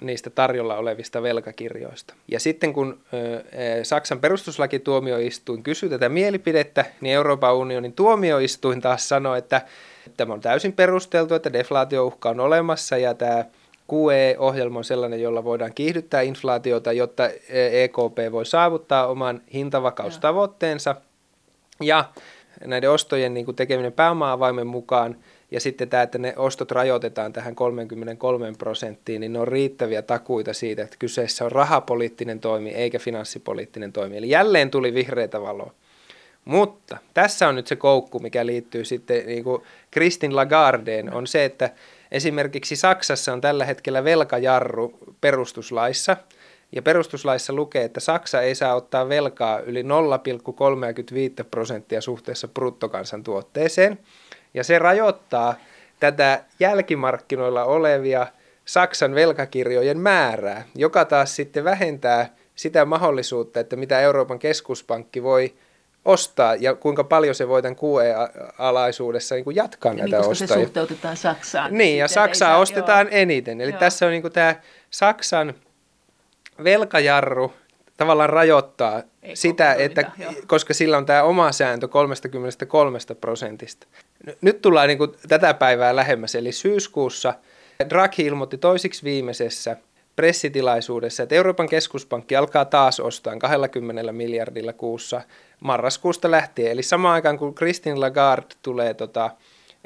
niistä tarjolla olevista velkakirjoista. Ja sitten kun Saksan perustuslakituomioistuin kysyi tätä mielipidettä, niin Euroopan unionin tuomioistuin taas sanoi, että tämä on täysin perusteltu, että deflaatiouhka on olemassa ja tämä QE-ohjelma on sellainen, jolla voidaan kiihdyttää inflaatiota, jotta EKP voi saavuttaa oman hintavakaustavoitteensa. Ja näiden ostojen niin tekeminen pääoma-avaimen mukaan ja sitten tämä, että ne ostot rajoitetaan tähän 33 prosenttiin, niin ne on riittäviä takuita siitä, että kyseessä on rahapoliittinen toimi eikä finanssipoliittinen toimi. Eli jälleen tuli vihreitä valoa. Mutta tässä on nyt se koukku, mikä liittyy sitten niin kuin Kristin Lagardeen, on se, että Esimerkiksi Saksassa on tällä hetkellä velkajarru perustuslaissa, ja perustuslaissa lukee, että Saksa ei saa ottaa velkaa yli 0,35 prosenttia suhteessa bruttokansantuotteeseen, ja se rajoittaa tätä jälkimarkkinoilla olevia Saksan velkakirjojen määrää, joka taas sitten vähentää sitä mahdollisuutta, että mitä Euroopan keskuspankki voi ostaa ja kuinka paljon se voi tämän QE-alaisuudessa niin jatkaa ja näitä niin, ostoja. se suhteutetaan Saksaan. Niin, ja Saksaa saa, ostetaan joo. eniten. Eli joo. tässä on niin kuin tämä Saksan velkajarru tavallaan rajoittaa Ei sitä, että, koska sillä on tämä oma sääntö 33 prosentista. Nyt tullaan niin kuin tätä päivää lähemmäs, eli syyskuussa Draghi ilmoitti toisiksi viimeisessä – pressitilaisuudessa, että Euroopan keskuspankki alkaa taas ostaa 20 miljardilla kuussa marraskuusta lähtien. Eli samaan aikaan kun Christine Lagarde tulee tota,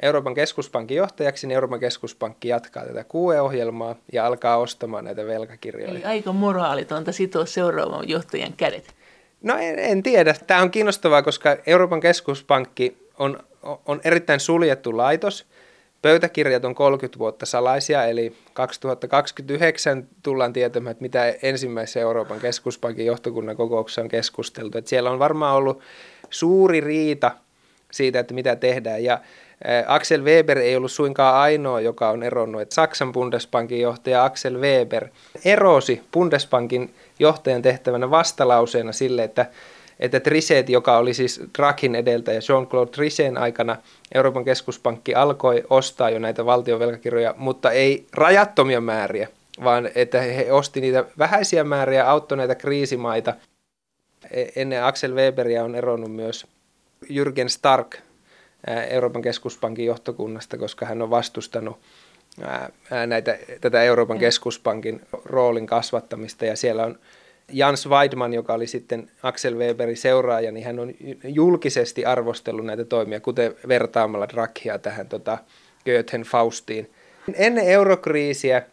Euroopan keskuspankin johtajaksi, niin Euroopan keskuspankki jatkaa tätä QE-ohjelmaa ja alkaa ostamaan näitä velkakirjoja. Eli aika moraalitonta sitoa seuraavan johtajan kädet. No en, en tiedä. Tämä on kiinnostavaa, koska Euroopan keskuspankki on, on erittäin suljettu laitos – Pöytäkirjat on 30 vuotta salaisia, eli 2029 tullaan tietämään, että mitä ensimmäisessä Euroopan keskuspankin johtokunnan kokouksessa on keskusteltu. Että siellä on varmaan ollut suuri riita siitä, että mitä tehdään. Ja Axel Weber ei ollut suinkaan ainoa, joka on eronnut. Että Saksan Bundesbankin johtaja Axel Weber erosi Bundesbankin johtajan tehtävänä vastalauseena sille, että että Trichet, joka oli siis Draghin edeltäjä Jean-Claude Trichetin aikana, Euroopan keskuspankki alkoi ostaa jo näitä valtionvelkakirjoja, mutta ei rajattomia määriä, vaan että he osti niitä vähäisiä määriä, auttoi näitä kriisimaita. E, ennen Axel Weberia on eronnut myös Jürgen Stark Euroopan keskuspankin johtokunnasta, koska hän on vastustanut näitä, tätä Euroopan keskuspankin roolin kasvattamista ja siellä on Jans Weidman, joka oli sitten Axel Weberin seuraaja, niin hän on julkisesti arvostellut näitä toimia, kuten vertaamalla Draghia tähän tota, Goethen Faustiin. Ennen eurokriisiä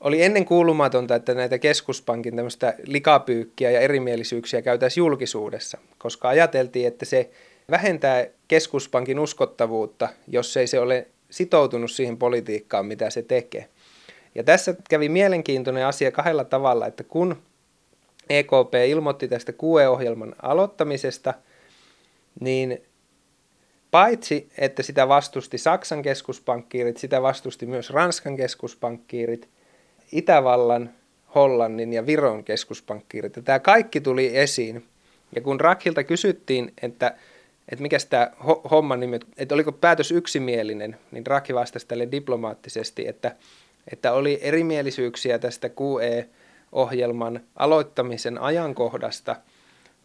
oli ennen kuulumatonta, että näitä keskuspankin tämmöistä likapyykkiä ja erimielisyyksiä käytäisiin julkisuudessa, koska ajateltiin, että se vähentää keskuspankin uskottavuutta, jos ei se ole sitoutunut siihen politiikkaan, mitä se tekee. Ja tässä kävi mielenkiintoinen asia kahdella tavalla, että kun EKP ilmoitti tästä QE-ohjelman aloittamisesta, niin paitsi että sitä vastusti Saksan keskuspankkiirit, sitä vastusti myös Ranskan keskuspankkiirit, Itävallan, Hollannin ja Viron keskuspankkiirit. Ja tämä kaikki tuli esiin. Ja kun Rakhilta kysyttiin, että, että mikä tämä homma nimi, että oliko päätös yksimielinen, niin Rakhi vastasi tälle diplomaattisesti, että, että oli erimielisyyksiä tästä QE ohjelman aloittamisen ajankohdasta,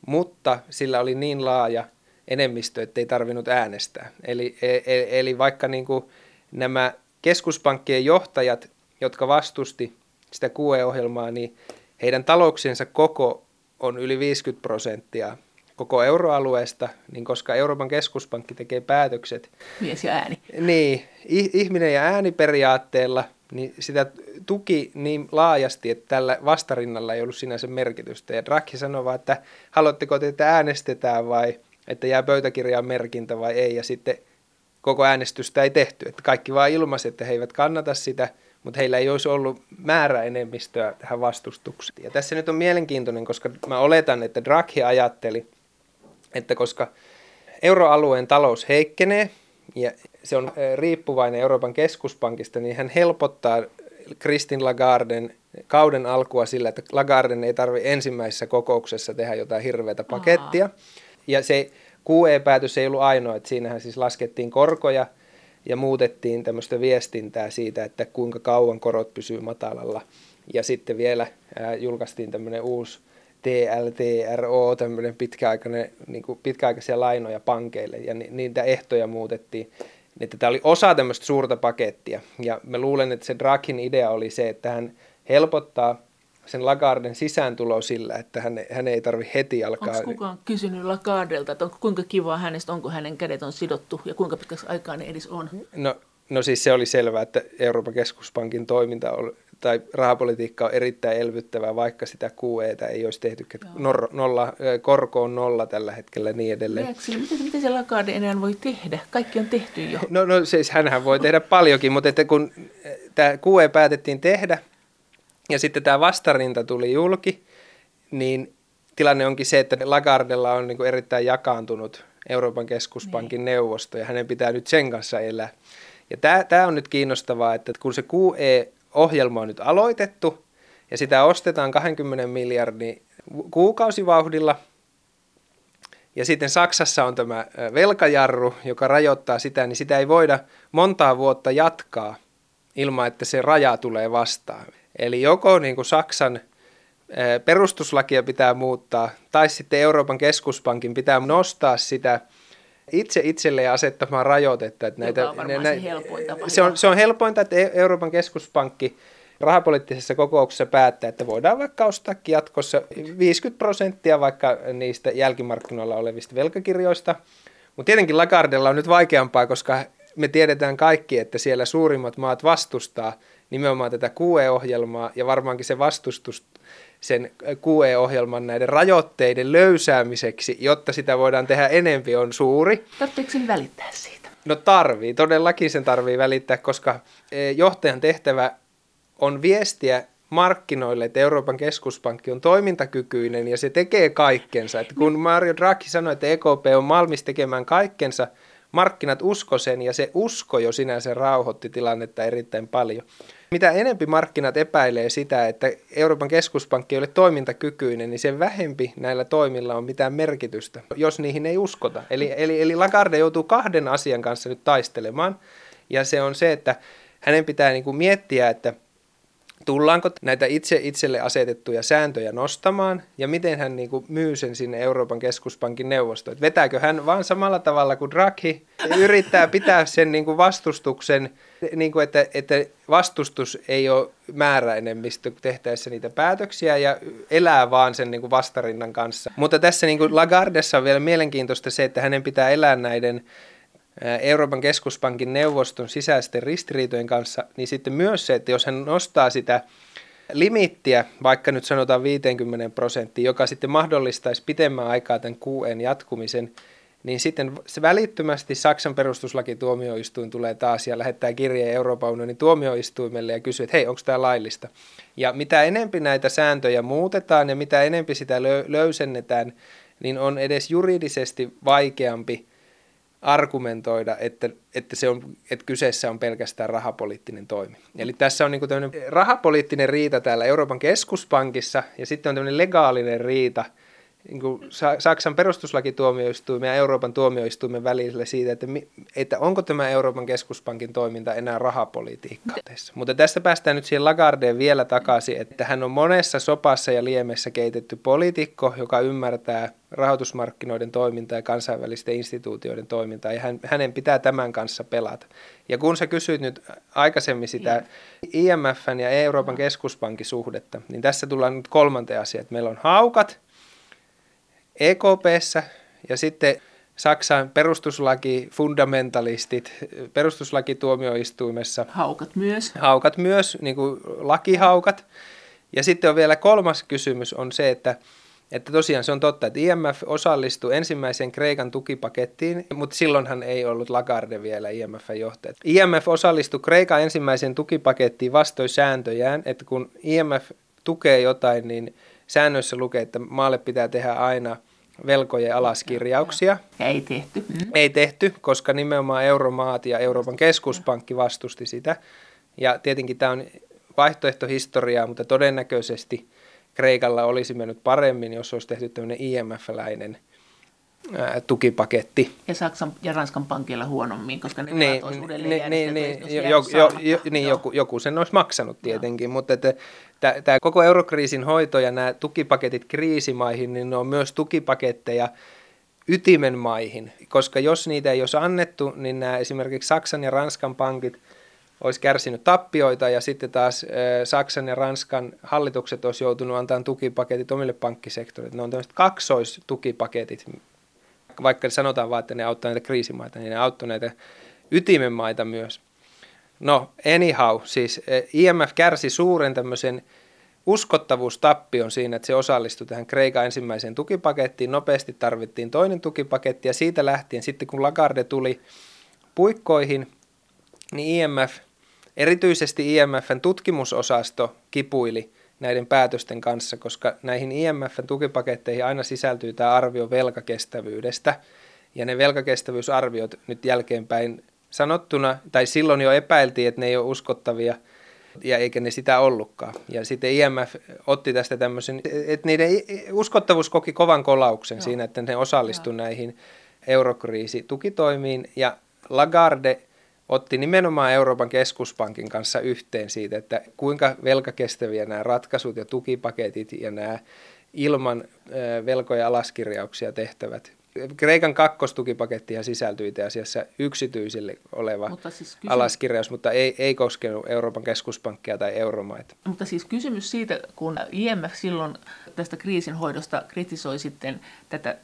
mutta sillä oli niin laaja enemmistö, että ei tarvinnut äänestää. Eli, e, e, eli vaikka niin kuin nämä keskuspankkien johtajat, jotka vastusti sitä QE-ohjelmaa, niin heidän talouksiensa koko on yli 50 prosenttia koko euroalueesta, niin koska Euroopan keskuspankki tekee päätökset. Mies ja ääni. Niin, ihminen ja ääni periaatteella – niin sitä tuki niin laajasti, että tällä vastarinnalla ei ollut sinänsä merkitystä. Ja Draghi sanoi vaan, että haluatteko te, että äänestetään vai että jää pöytäkirjaan merkintä vai ei. Ja sitten koko äänestystä ei tehty. Että kaikki vaan ilmaisi, että he eivät kannata sitä, mutta heillä ei olisi ollut määrä enemmistöä tähän vastustukseen. Ja tässä nyt on mielenkiintoinen, koska mä oletan, että Draghi ajatteli, että koska euroalueen talous heikkenee ja se on riippuvainen Euroopan keskuspankista, niin hän helpottaa Kristin Lagarden kauden alkua sillä, että Lagarden ei tarvitse ensimmäisessä kokouksessa tehdä jotain hirveätä pakettia. Aha. Ja se QE-päätös ei ollut ainoa, että siinähän siis laskettiin korkoja ja muutettiin tämmöistä viestintää siitä, että kuinka kauan korot pysyy matalalla. Ja sitten vielä ää, julkaistiin tämmöinen uusi TLTRO, tämmöinen pitkäaikainen, niin kuin pitkäaikaisia lainoja pankeille, ja ni, niitä ehtoja muutettiin. Että tämä oli osa tämmöistä suurta pakettia, ja mä luulen, että se Draghin idea oli se, että hän helpottaa sen Lagarden sisääntulo sillä, että hän, hän ei tarvi heti alkaa... Onko kukaan kysynyt Lagardelta, että onko, kuinka kivaa hänestä, onko hänen kädet on sidottu ja kuinka pitkäksi aikaa ne edes on? No, no siis se oli selvää, että Euroopan keskuspankin toiminta oli, tai rahapolitiikka on erittäin elvyttävää, vaikka sitä QEtä ei olisi tehty, että nolla, korko on nolla tällä hetkellä niin edelleen. Miten, miten se Lagarde enää voi tehdä? Kaikki on tehty jo. No, no siis hänhän voi tehdä paljonkin, mutta että kun tämä QE päätettiin tehdä ja sitten tämä vastarinta tuli julki, niin tilanne onkin se, että Lagardella on niin erittäin jakaantunut Euroopan keskuspankin niin. neuvosto ja hänen pitää nyt sen kanssa elää. Ja tämä, tämä on nyt kiinnostavaa, että kun se QE ohjelma on nyt aloitettu ja sitä ostetaan 20 miljardin kuukausivauhdilla. Ja sitten Saksassa on tämä velkajarru, joka rajoittaa sitä, niin sitä ei voida montaa vuotta jatkaa ilman, että se raja tulee vastaan. Eli joko niin kuin Saksan perustuslakia pitää muuttaa, tai sitten Euroopan keskuspankin pitää nostaa sitä itse itselleen asettamaan rajoitetta. Että näitä, on nä, se helpoin tapa. Se on, se on helpointa, että e- Euroopan keskuspankki rahapoliittisessa kokouksessa päättää, että voidaan vaikka ostaakin jatkossa 50 prosenttia vaikka niistä jälkimarkkinoilla olevista velkakirjoista. Mutta tietenkin Lagardella on nyt vaikeampaa, koska me tiedetään kaikki, että siellä suurimmat maat vastustaa nimenomaan tätä QE-ohjelmaa ja varmaankin se vastustus sen QE-ohjelman näiden rajoitteiden löysäämiseksi, jotta sitä voidaan tehdä enempi, on suuri. Tarvitseeko sen välittää siitä? No tarvii, todellakin sen tarvii välittää, koska e, johtajan tehtävä on viestiä markkinoille, että Euroopan keskuspankki on toimintakykyinen ja se tekee kaikkensa. Että kun Mario Draghi sanoi, että EKP on valmis tekemään kaikkensa, markkinat usko sen ja se usko jo sinänsä rauhoitti tilannetta erittäin paljon. Mitä enempi markkinat epäilee sitä, että Euroopan keskuspankki ei ole toimintakykyinen, niin sen vähempi näillä toimilla on mitään merkitystä, jos niihin ei uskota. Eli, eli, eli Lagarde joutuu kahden asian kanssa nyt taistelemaan, ja se on se, että hänen pitää niin kuin miettiä, että tullaanko näitä itse itselle asetettuja sääntöjä nostamaan ja miten hän niin kuin myy sen sinne Euroopan keskuspankin neuvostoon. Vetääkö hän vaan samalla tavalla kuin Draghi yrittää pitää sen niin kuin vastustuksen, niin kuin että, että vastustus ei ole määräenemmistö tehtäessä niitä päätöksiä ja elää vaan sen niin kuin vastarinnan kanssa. Mutta tässä niin kuin Lagardessa on vielä mielenkiintoista se, että hänen pitää elää näiden Euroopan keskuspankin neuvoston sisäisten ristiriitojen kanssa, niin sitten myös se, että jos hän nostaa sitä limittiä, vaikka nyt sanotaan 50 prosenttia, joka sitten mahdollistaisi pitemmän aikaa tämän QEn jatkumisen, niin sitten se välittömästi Saksan perustuslakituomioistuin tulee taas ja lähettää kirjeen Euroopan unionin tuomioistuimelle ja kysyy, että hei, onko tämä laillista? Ja mitä enempi näitä sääntöjä muutetaan ja mitä enempi sitä löysennetään, niin on edes juridisesti vaikeampi argumentoida, että, että, se on, että kyseessä on pelkästään rahapoliittinen toimi. Eli tässä on niin tämmöinen rahapoliittinen riita täällä Euroopan keskuspankissa ja sitten on tämmöinen legaalinen riita – niin kuin Saksan perustuslakituomioistuimen ja Euroopan tuomioistuimen välillä siitä, että, että onko tämä Euroopan keskuspankin toiminta enää rahapolitiikkaa. Mutta tässä päästään nyt siihen Lagardeen vielä takaisin, että hän on monessa sopassa ja liemessä keitetty poliitikko, joka ymmärtää rahoitusmarkkinoiden toimintaa ja kansainvälisten instituutioiden toimintaa, ja hän, hänen pitää tämän kanssa pelata. Ja kun sä kysyit nyt aikaisemmin sitä IMFn ja Euroopan keskuspankin suhdetta, niin tässä tullaan nyt kolmanteen asiaan, että meillä on haukat, EKPssä ja sitten Saksan perustuslaki, fundamentalistit, perustuslakituomioistuimessa. Haukat myös. Haukat myös, niin kuin lakihaukat. Ja sitten on vielä kolmas kysymys on se, että, että tosiaan se on totta, että IMF osallistui ensimmäiseen Kreikan tukipakettiin, mutta silloinhan ei ollut Lagarde vielä IMFn johtaja. IMF osallistui Kreikan ensimmäiseen tukipakettiin vastoin sääntöjään, että kun IMF tukee jotain, niin säännöissä lukee, että maalle pitää tehdä aina – velkojen alaskirjauksia. Ja ei tehty. Mm. Ei tehty, koska nimenomaan euromaat ja Euroopan keskuspankki vastusti sitä. Ja tietenkin tämä on vaihtoehtohistoriaa, mutta todennäköisesti Kreikalla olisi mennyt paremmin, jos olisi tehty tämmöinen IMF-läinen – ää, tukipaketti. Ja Saksan ja Ranskan pankilla huonommin, koska ne niin, olisi uudelleen niin, niin, niin, jo, jo, jo, niin joku, joku sen olisi maksanut tietenkin, Joo. mutta tämä koko eurokriisin hoito ja nämä tukipaketit kriisimaihin, niin ne on myös tukipaketteja ytimen maihin, koska jos niitä ei olisi annettu, niin nämä esimerkiksi Saksan ja Ranskan pankit olisi kärsinyt tappioita ja sitten taas Saksan ja Ranskan hallitukset olisi joutunut antamaan tukipaketit omille pankkisektorille. Ne on tämmöiset kaksoistukipaketit, vaikka sanotaan vaan, että ne auttaa näitä kriisimaita, niin ne auttaa näitä ytimenmaita myös. No, anyhow, siis eh, IMF kärsi suuren tämmöisen uskottavuustappion siinä, että se osallistui tähän Kreikan ensimmäiseen tukipakettiin. Nopeasti tarvittiin toinen tukipaketti ja siitä lähtien sitten kun Lagarde tuli puikkoihin, niin IMF, erityisesti IMFn tutkimusosasto kipuili – näiden päätösten kanssa, koska näihin IMFn tukipaketteihin aina sisältyy tämä arvio velkakestävyydestä, ja ne velkakestävyysarviot nyt jälkeenpäin sanottuna, tai silloin jo epäiltiin, että ne ei ole uskottavia, ja eikä ne sitä ollutkaan. Ja sitten IMF otti tästä tämmöisen, että niiden uskottavuus koki kovan kolauksen Joo. siinä, että ne osallistuivat näihin eurokriisitukitoimiin, ja Lagarde otti nimenomaan Euroopan keskuspankin kanssa yhteen siitä, että kuinka velkakestäviä nämä ratkaisut ja tukipaketit ja nämä ilman velkoja alaskirjauksia tehtävät Kreikan kakkostukipaketti sisältyi itse asiassa yksityisille oleva mutta siis kysymys, alaskirjaus, mutta ei, ei koskenut Euroopan keskuspankkia tai euromaita. Mutta siis kysymys siitä, kun IMF silloin tästä kriisinhoidosta kritisoi sitten tätä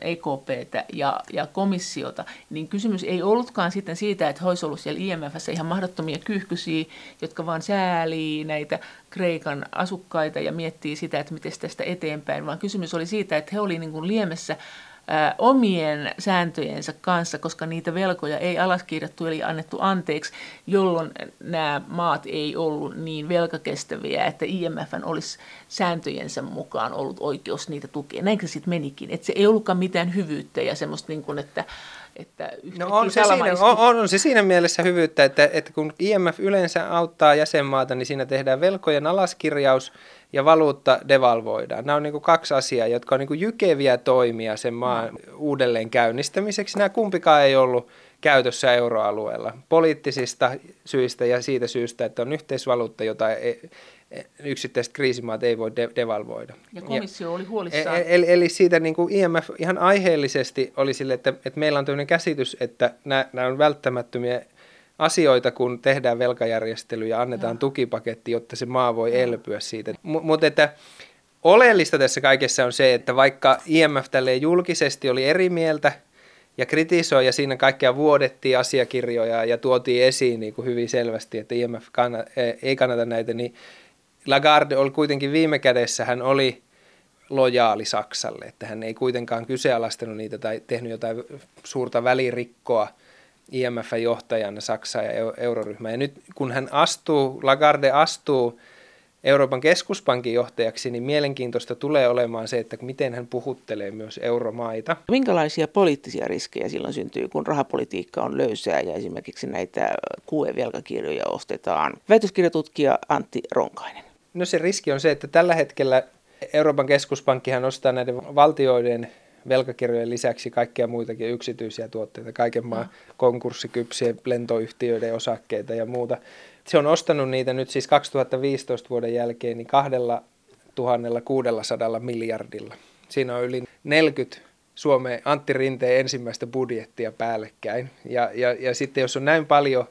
EKPtä ja, ja komissiota, niin kysymys ei ollutkaan sitten siitä, että olisi ollut siellä IMFssä ihan mahdottomia kyyhkysiä, jotka vaan säälii näitä Kreikan asukkaita ja miettii sitä, että miten tästä eteenpäin, vaan kysymys oli siitä, että he olivat niin liemessä omien sääntöjensä kanssa, koska niitä velkoja ei alaskirjattu eli annettu anteeksi, jolloin nämä maat ei ollut niin velkakestäviä, että IMF olisi sääntöjensä mukaan ollut oikeus niitä tukea. Näin se sitten menikin. Että se ei ollutkaan mitään hyvyyttä ja semmoista, niin kuin, että että no on, se siinä, on, on se siinä mielessä hyvyyttä, että, että kun IMF yleensä auttaa jäsenmaata, niin siinä tehdään velkojen alaskirjaus ja valuutta devalvoidaan. Nämä on niin kuin kaksi asiaa, jotka on niin kuin jykeviä toimia sen maan uudelleen käynnistämiseksi. Nämä kumpikaan ei ollut käytössä euroalueella poliittisista syistä ja siitä syystä, että on yhteisvaluutta, jota ei, yksittäiset kriisimaat ei voi de- devalvoida. Ja komissio ja, oli huolissaan. E-, eli, eli siitä niin kuin IMF ihan aiheellisesti oli sille, että, että meillä on tämmöinen käsitys, että nämä, nämä on välttämättömiä asioita, kun tehdään velkajärjestely ja annetaan tukipaketti, jotta se maa voi elpyä siitä. M- mutta että oleellista tässä kaikessa on se, että vaikka IMF tälle julkisesti oli eri mieltä ja kritisoi ja siinä kaikkea vuodettiin asiakirjoja ja tuotiin esiin niin kuin hyvin selvästi, että IMF kannata, e, ei kannata näitä, niin Lagarde oli kuitenkin viime kädessä, hän oli lojaali Saksalle, että hän ei kuitenkaan kyseenalaistanut niitä tai tehnyt jotain suurta välirikkoa IMF-johtajana Saksaa ja euroryhmää. Ja nyt kun hän astuu, Lagarde astuu Euroopan keskuspankin johtajaksi, niin mielenkiintoista tulee olemaan se, että miten hän puhuttelee myös euromaita. Minkälaisia poliittisia riskejä silloin syntyy, kun rahapolitiikka on löysää ja esimerkiksi näitä QE-velkakirjoja ostetaan? Väitöskirjatutkija Antti Ronkainen. No se riski on se, että tällä hetkellä Euroopan keskuspankkihan ostaa näiden valtioiden velkakirjojen lisäksi kaikkia muitakin yksityisiä tuotteita, kaiken maan konkurssikypsiä lentoyhtiöiden osakkeita ja muuta. Se on ostanut niitä nyt siis 2015 vuoden jälkeen niin 2600 miljardilla. Siinä on yli 40 Suomeen Antti Rinteen ensimmäistä budjettia päällekkäin. Ja, ja, ja sitten jos on näin paljon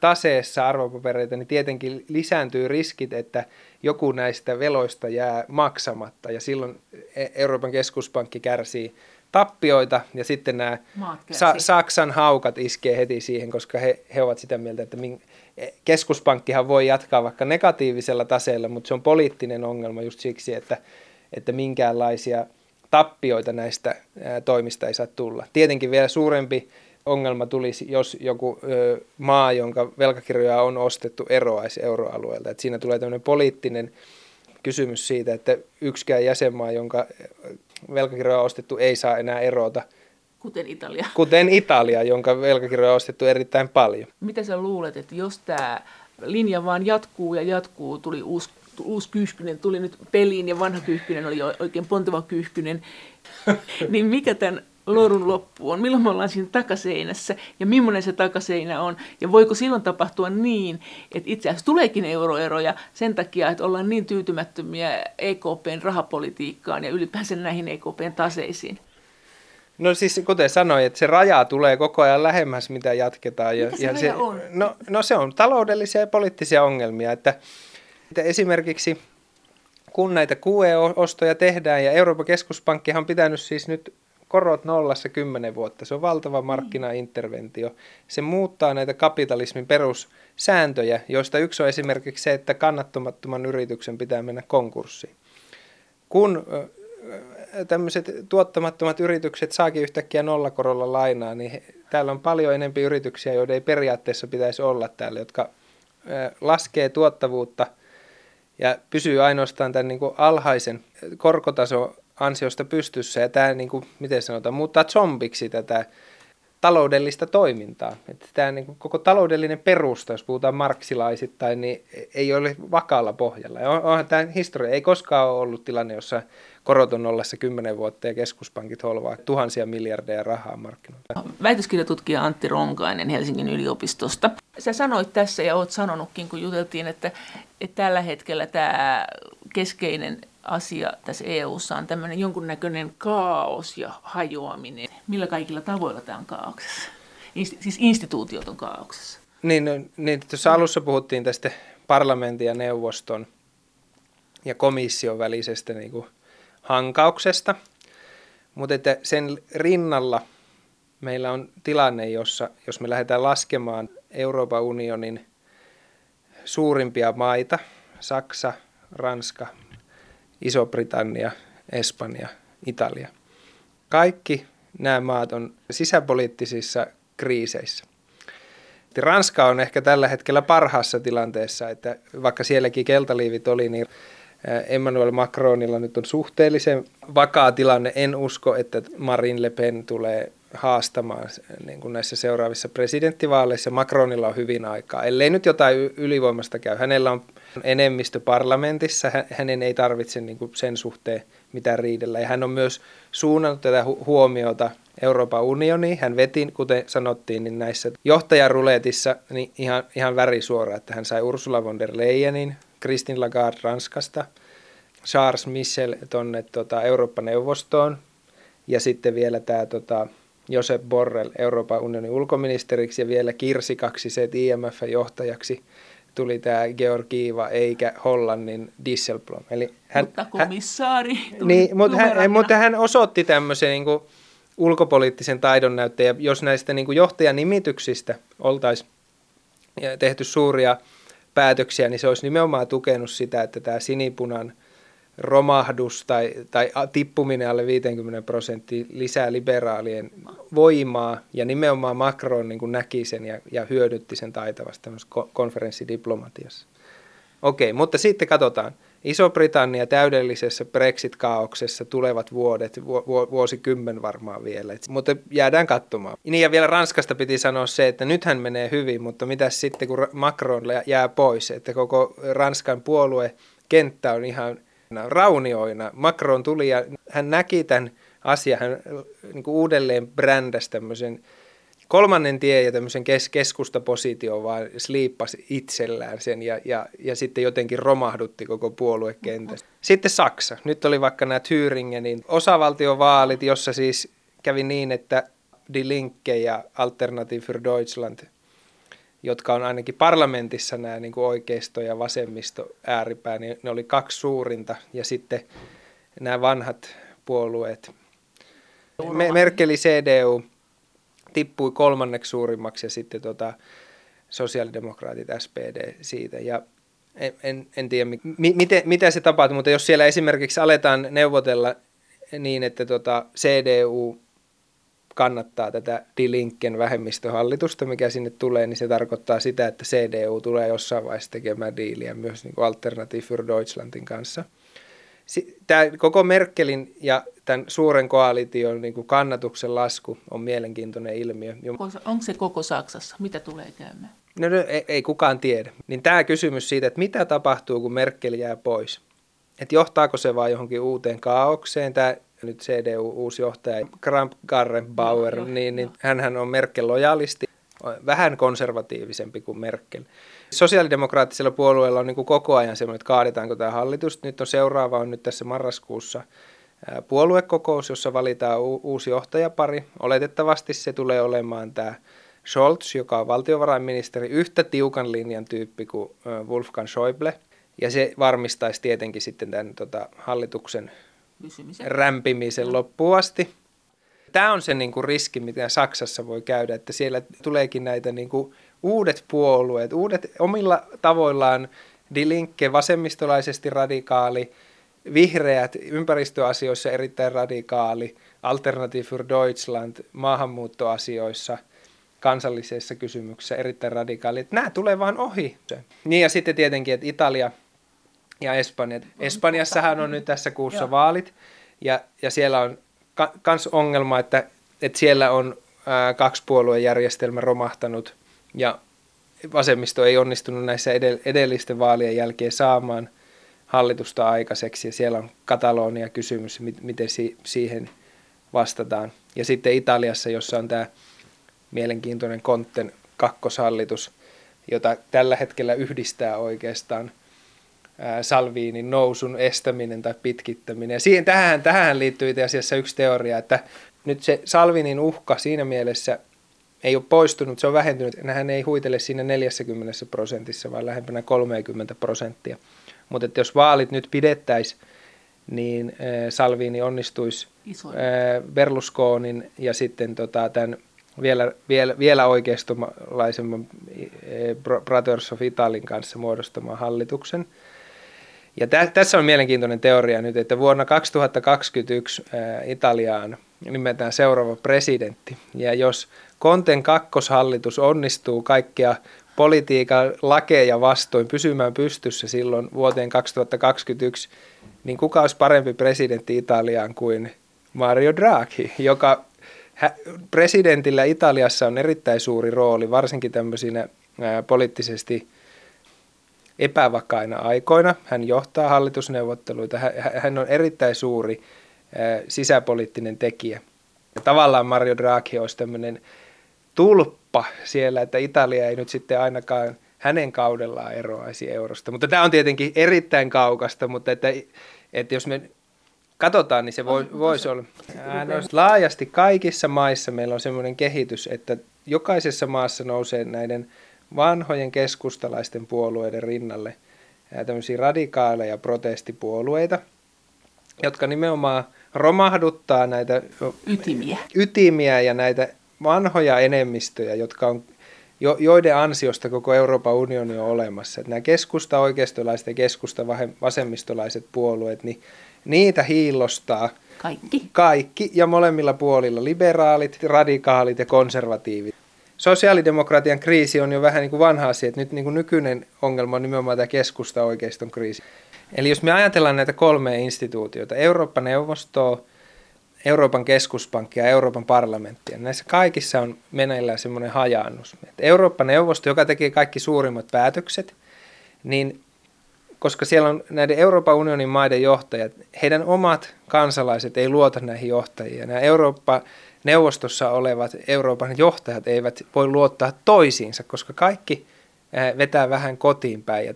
taseessa arvopapereita, niin tietenkin lisääntyy riskit, että joku näistä veloista jää maksamatta ja silloin e- Euroopan keskuspankki kärsii tappioita ja sitten nämä Sa- Saksan haukat iskee heti siihen, koska he, he ovat sitä mieltä, että min- e- keskuspankkihan voi jatkaa vaikka negatiivisella taseella, mutta se on poliittinen ongelma just siksi, että, että minkäänlaisia tappioita näistä toimista ei saa tulla. Tietenkin vielä suurempi ongelma tulisi, jos joku ö, maa, jonka velkakirjoja on ostettu, eroaisi euroalueelta. Et siinä tulee tämmöinen poliittinen kysymys siitä, että yksikään jäsenmaa, jonka velkakirjoja on ostettu, ei saa enää erota. Kuten Italia. Kuten Italia, jonka velkakirjoja on ostettu erittäin paljon. Mitä sä luulet, että jos tämä linja vaan jatkuu ja jatkuu, tuli uusi uusi Kyyhkynen tuli nyt peliin ja vanha Kyyhkynen oli oikein ponteva Kyyhkynen, [LAUGHS] niin mikä tämän lorun loppu on, milloin me ollaan siinä takaseinässä ja millainen se takaseinä on ja voiko silloin tapahtua niin, että itse asiassa tuleekin euroeroja sen takia, että ollaan niin tyytymättömiä EKPn rahapolitiikkaan ja ylipäänsä näihin EKPn taseisiin. No siis kuten sanoin, että se raja tulee koko ajan lähemmäs, mitä jatketaan. Ja, se, ja se on? No, no se on taloudellisia ja poliittisia ongelmia, että, että esimerkiksi kun näitä QE-ostoja tehdään, ja Euroopan keskuspankkihan on pitänyt siis nyt korot nollassa kymmenen vuotta. Se on valtava markkinainterventio. Se muuttaa näitä kapitalismin perussääntöjä, joista yksi on esimerkiksi se, että kannattamattoman yrityksen pitää mennä konkurssiin. Kun tämmöiset tuottamattomat yritykset saakin yhtäkkiä nollakorolla lainaa, niin täällä on paljon enempi yrityksiä, joiden ei periaatteessa pitäisi olla täällä, jotka laskee tuottavuutta ja pysyy ainoastaan tämän niin kuin alhaisen korkotason ansiosta pystyssä ja tämä, niin kuin, miten sanotaan, muuttaa zombiksi tätä taloudellista toimintaa. Että tämä niin kuin, koko taloudellinen perusta, jos puhutaan marksilaisittain, niin ei ole vakaalla pohjalla. Ja onhan tämä historia, ei koskaan ole ollut tilanne, jossa korot on ollessa kymmenen vuotta ja keskuspankit holvaa tuhansia miljardeja rahaa markkinoilta. Väitöskirjatutkija Antti Ronkainen Helsingin yliopistosta. Sä sanoit tässä ja oot sanonutkin, kun juteltiin, että, että tällä hetkellä tämä keskeinen asia tässä EU:ssa on tämmöinen jonkunnäköinen kaos ja hajoaminen. Millä kaikilla tavoilla tämä on kaauksessa? Siis instituutiot on kaauksessa. Niin, no, niin tuossa alussa puhuttiin tästä parlamentin ja neuvoston ja komission välisestä niin kuin hankauksesta, mutta että sen rinnalla meillä on tilanne, jossa jos me lähdetään laskemaan Euroopan unionin suurimpia maita, Saksa, Ranska, Iso-Britannia, Espanja, Italia. Kaikki nämä maat on sisäpoliittisissa kriiseissä. Ranska on ehkä tällä hetkellä parhaassa tilanteessa, että vaikka sielläkin keltaliivit oli, niin Emmanuel Macronilla nyt on suhteellisen vakaa tilanne. En usko, että Marine Le Pen tulee haastamaan niin kuin näissä seuraavissa presidenttivaaleissa. Macronilla on hyvin aikaa, ellei nyt jotain ylivoimasta käy. Hänellä on enemmistö parlamentissa, hänen ei tarvitse niin kuin sen suhteen mitään riidellä. Ja hän on myös suunnannut tätä huomiota Euroopan unioniin. Hän veti, kuten sanottiin, niin näissä johtajaruletissa niin ihan, ihan värisuora, että hän sai Ursula von der Leyenin, Christine Lagarde Ranskasta, Charles Michel tuonne tota, Eurooppa-neuvostoon ja sitten vielä tämä tota, Josep Borrell Euroopan unionin ulkoministeriksi ja vielä Kirsi Kaksiset IMF-johtajaksi tuli tämä Georgiiva eikä Hollannin Disselblom. Eli hän, mutta komissaari hän, niin, mutta, hän, mutta hän osoitti tämmöisen niin kuin, ulkopoliittisen taidon näyttäjä. Jos näistä niin kuin johtajanimityksistä oltaisiin tehty suuria päätöksiä, niin se olisi nimenomaan tukenut sitä, että tämä sinipunan romahdus tai, tai tippuminen alle 50 prosenttia lisää liberaalien voimaa ja nimenomaan Macron niin kuin näki sen ja, ja hyödytti sen taitavasti konferenssidiplomatiassa. Okei, mutta sitten katsotaan. Iso-Britannia täydellisessä Brexit-kaauksessa tulevat vuodet, vuosikymmen varmaan vielä, Et, mutta jäädään katsomaan. Niin ja vielä Ranskasta piti sanoa se, että nythän menee hyvin, mutta mitä sitten kun Macron jää pois, että koko Ranskan puolue kenttä on ihan raunioina. Macron tuli ja hän näki tämän asian, hän niin kuin uudelleen brändäsi tämmöisen kolmannen tien ja tämmöisen kes- keskustapositio vaan sliippasi itsellään sen ja, ja, ja sitten jotenkin romahdutti koko puoluekenttä. Sitten Saksa. Nyt oli vaikka nämä Thüringenin osavaltiovaalit, jossa siis kävi niin, että Die Linke ja Alternative für Deutschland, jotka on ainakin parlamentissa nämä niin kuin oikeisto ja vasemmisto ääripää, niin ne oli kaksi suurinta ja sitten nämä vanhat puolueet, Merkeli CDU, tippui kolmanneksi suurimmaksi ja sitten tota, sosiaalidemokraatit SPD siitä. Ja en, en, en tiedä, mi, miten, mitä se tapahtuu, mutta jos siellä esimerkiksi aletaan neuvotella niin, että tota CDU kannattaa tätä Dilinken vähemmistöhallitusta, mikä sinne tulee, niin se tarkoittaa sitä, että CDU tulee jossain vaiheessa tekemään diiliä myös niin Alternative für Deutschlandin kanssa – tämä koko Merkelin ja tämän suuren koalition niin kuin kannatuksen lasku on mielenkiintoinen ilmiö. Onko se koko Saksassa? Mitä tulee käymään? No, no ei, ei kukaan tiedä. Niin tämä kysymys siitä, että mitä tapahtuu, kun Merkel jää pois. Että johtaako se vaan johonkin uuteen kaaukseen, tämä nyt CDU uusi johtaja Kramp Garrenbauer, no, niin, niin hän on Merkel lojalisti, vähän konservatiivisempi kuin Merkel. Sosiaalidemokraattisella puolueella on niin kuin koko ajan semmoinen, että kaadetaanko tämä hallitus. Nyt on seuraava on nyt tässä marraskuussa puoluekokous, jossa valitaan u- uusi johtajapari. Oletettavasti se tulee olemaan tämä Scholz, joka on valtiovarainministeri, yhtä tiukan linjan tyyppi kuin Wolfgang Schäuble. Ja se varmistaisi tietenkin sitten tämän tota, hallituksen Pysymisen. rämpimisen loppuun asti. Tämä on se niin kuin riski, mitä Saksassa voi käydä, että siellä tuleekin näitä niin kuin uudet puolueet, uudet omilla tavoillaan Die Linke, vasemmistolaisesti radikaali, vihreät ympäristöasioissa erittäin radikaali, Alternative für Deutschland maahanmuuttoasioissa, kansallisessa kysymyksessä erittäin radikaali. Että nämä tulee vaan ohi. Niin ja sitten tietenkin, että Italia ja Espanja. Espanjassahan on nyt tässä kuussa vaalit ja, ja siellä on myös ongelma, että, että siellä on ää, kaksi puoluejärjestelmä romahtanut ja vasemmisto ei onnistunut näissä edellisten vaalien jälkeen saamaan hallitusta aikaiseksi ja siellä on Katalonia kysymys, miten siihen vastataan. Ja sitten Italiassa, jossa on tämä mielenkiintoinen Kontten kakkoshallitus, jota tällä hetkellä yhdistää oikeastaan Salviinin nousun estäminen tai pitkittäminen. Ja siihen, tähän, tähän liittyy itse asiassa yksi teoria, että nyt se Salvinin uhka siinä mielessä ei ole poistunut, se on vähentynyt. Hän ei huitele siinä 40 prosentissa, vaan lähempänä 30 prosenttia. Mutta jos vaalit nyt pidettäisiin, niin Salvini onnistuisi äh, Berlusconin ja sitten tota, tämän vielä, vielä, vielä oikeistolaisemman Brothers of Italin kanssa muodostamaan hallituksen. Ja tä, tässä on mielenkiintoinen teoria nyt, että vuonna 2021 äh, Italiaan nimetään seuraava presidentti. Ja jos Konten kakkoshallitus onnistuu kaikkia politiikan lakeja vastoin pysymään pystyssä silloin vuoteen 2021, niin kuka olisi parempi presidentti Italiaan kuin Mario Draghi, joka presidentillä Italiassa on erittäin suuri rooli, varsinkin tämmöisinä poliittisesti epävakaina aikoina. Hän johtaa hallitusneuvotteluita, hän on erittäin suuri sisäpoliittinen tekijä. Ja tavallaan Mario Draghi olisi tämmöinen tulppa siellä, että Italia ei nyt sitten ainakaan hänen kaudellaan eroaisi eurosta. Mutta tämä on tietenkin erittäin kaukasta, mutta että, että jos me katsotaan, niin se voi, voisi olla. Laajasti kaikissa maissa meillä on sellainen kehitys, että jokaisessa maassa nousee näiden vanhojen keskustalaisten puolueiden rinnalle tämmöisiä radikaaleja protestipuolueita, jotka nimenomaan romahduttaa näitä ytimiä, ytimiä ja näitä vanhoja enemmistöjä, jotka on jo, joiden ansiosta koko Euroopan unioni on olemassa. Että nämä keskusta oikeistolaiset ja keskusta vasemmistolaiset puolueet, niin niitä hiillostaa kaikki. kaikki ja molemmilla puolilla liberaalit, radikaalit ja konservatiivit. Sosiaalidemokratian kriisi on jo vähän niin kuin vanha asia, että nyt niin kuin nykyinen ongelma on nimenomaan tämä keskusta oikeiston kriisi. Eli jos me ajatellaan näitä kolmea instituutiota, Eurooppa-neuvostoa, Euroopan keskuspankki ja Euroopan parlamentti. Näissä kaikissa on meneillään semmoinen hajaannus. Eurooppa-neuvosto, joka tekee kaikki suurimmat päätökset, niin koska siellä on näiden Euroopan unionin maiden johtajat, heidän omat kansalaiset ei luota näihin johtajiin. Nämä Eurooppa-neuvostossa olevat Euroopan johtajat eivät voi luottaa toisiinsa, koska kaikki vetää vähän kotiin päin. Ja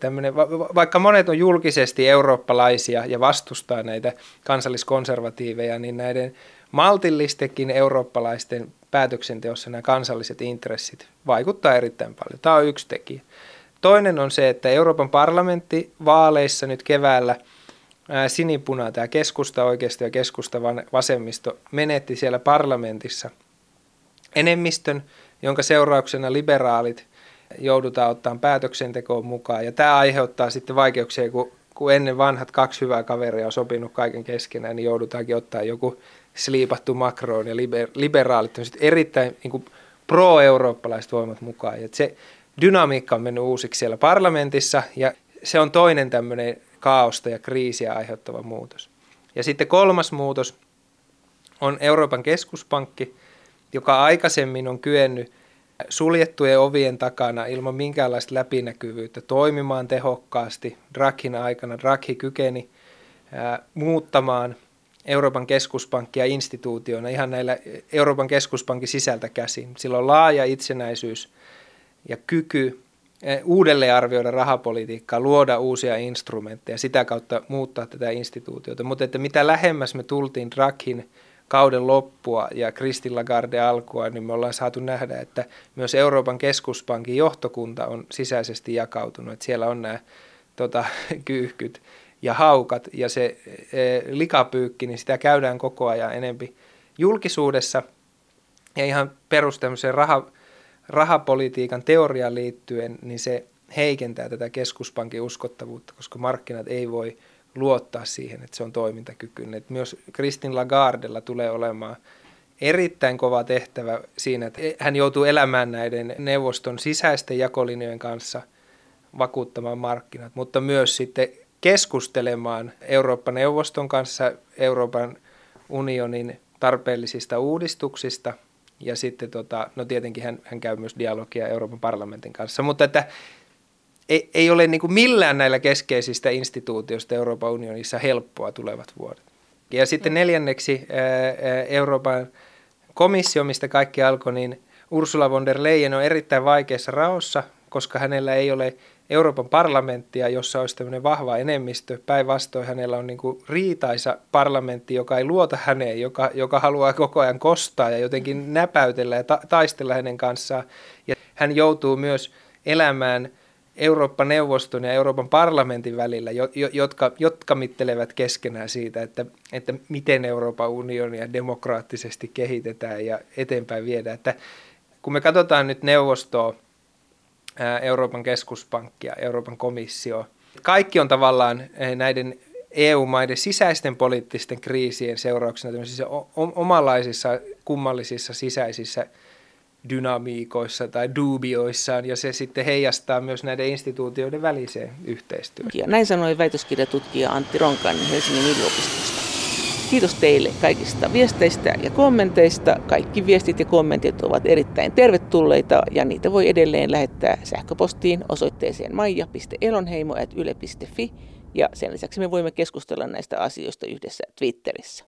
vaikka monet on julkisesti eurooppalaisia ja vastustaa näitä kansalliskonservatiiveja, niin näiden maltillistekin eurooppalaisten päätöksenteossa nämä kansalliset intressit vaikuttaa erittäin paljon. Tämä on yksi tekijä. Toinen on se, että Euroopan parlamentti vaaleissa nyt keväällä sinipuna, tämä keskusta oikeisto ja keskusta vasemmisto, menetti siellä parlamentissa enemmistön, jonka seurauksena liberaalit joudutaan ottamaan päätöksentekoon mukaan. Ja tämä aiheuttaa sitten vaikeuksia, kun, kun ennen vanhat kaksi hyvää kaveria on sopinut kaiken keskenään, niin joudutaankin ottaa joku sliipattu Macron ja liber, liberaalit erittäin niin pro-eurooppalaiset voimat mukaan. Ja se dynamiikka on mennyt uusiksi siellä parlamentissa ja se on toinen tämmöinen kaaosta ja kriisiä aiheuttava muutos. Ja sitten kolmas muutos on Euroopan keskuspankki, joka aikaisemmin on kyennyt suljettujen ovien takana ilman minkäänlaista läpinäkyvyyttä toimimaan tehokkaasti. Draghin aikana Draghi kykeni muuttamaan Euroopan keskuspankkia instituutiona ihan näillä Euroopan keskuspankin sisältä käsin. Sillä on laaja itsenäisyys ja kyky uudelleen arvioida rahapolitiikkaa, luoda uusia instrumentteja, sitä kautta muuttaa tätä instituutiota. Mutta että mitä lähemmäs me tultiin Draghin kauden loppua ja Kristin Lagarde alkua, niin me ollaan saatu nähdä, että myös Euroopan keskuspankin johtokunta on sisäisesti jakautunut. Että siellä on nämä tota, [LAUGHS] kyyhkyt ja haukat ja se e, likapyykki, niin sitä käydään koko ajan enempi julkisuudessa. Ja ihan perus raha, rahapolitiikan teoriaan liittyen, niin se heikentää tätä keskuspankin uskottavuutta, koska markkinat ei voi – luottaa siihen, että se on toimintakykyinen. Että myös Kristin Lagardella tulee olemaan erittäin kova tehtävä siinä, että hän joutuu elämään näiden neuvoston sisäisten jakolinjojen kanssa vakuuttamaan markkinat, mutta myös sitten keskustelemaan Eurooppa-neuvoston kanssa Euroopan unionin tarpeellisista uudistuksista ja sitten tota, no tietenkin hän, hän käy myös dialogia Euroopan parlamentin kanssa, mutta että ei, ei ole niin kuin millään näillä keskeisistä instituutioista Euroopan unionissa helppoa tulevat vuodet. Ja sitten mm. neljänneksi Euroopan komissio, mistä kaikki alkoi, niin Ursula von der Leyen on erittäin vaikeassa raossa, koska hänellä ei ole Euroopan parlamenttia, jossa olisi tämmöinen vahva enemmistö. Päinvastoin hänellä on niin kuin riitaisa parlamentti, joka ei luota häneen, joka, joka haluaa koko ajan kostaa ja jotenkin näpäytellä ja ta- taistella hänen kanssaan. Ja hän joutuu myös elämään – Eurooppa-neuvoston ja Euroopan parlamentin välillä, jotka, jotka mittelevät keskenään siitä, että, että miten Euroopan unionia demokraattisesti kehitetään ja eteenpäin viedään. Että kun me katsotaan nyt neuvostoa, Euroopan keskuspankkia, Euroopan komissio, kaikki on tavallaan näiden EU-maiden sisäisten poliittisten kriisien seurauksena tämmöisissä omanlaisissa kummallisissa sisäisissä dynamiikoissa tai dubioissaan, ja se sitten heijastaa myös näiden instituutioiden väliseen yhteistyöhön. Ja näin sanoi väitöskirjatutkija Antti Ronkainen Helsingin yliopistosta. Kiitos teille kaikista viesteistä ja kommenteista. Kaikki viestit ja kommentit ovat erittäin tervetulleita ja niitä voi edelleen lähettää sähköpostiin osoitteeseen maija.elonheimo.yle.fi ja sen lisäksi me voimme keskustella näistä asioista yhdessä Twitterissä.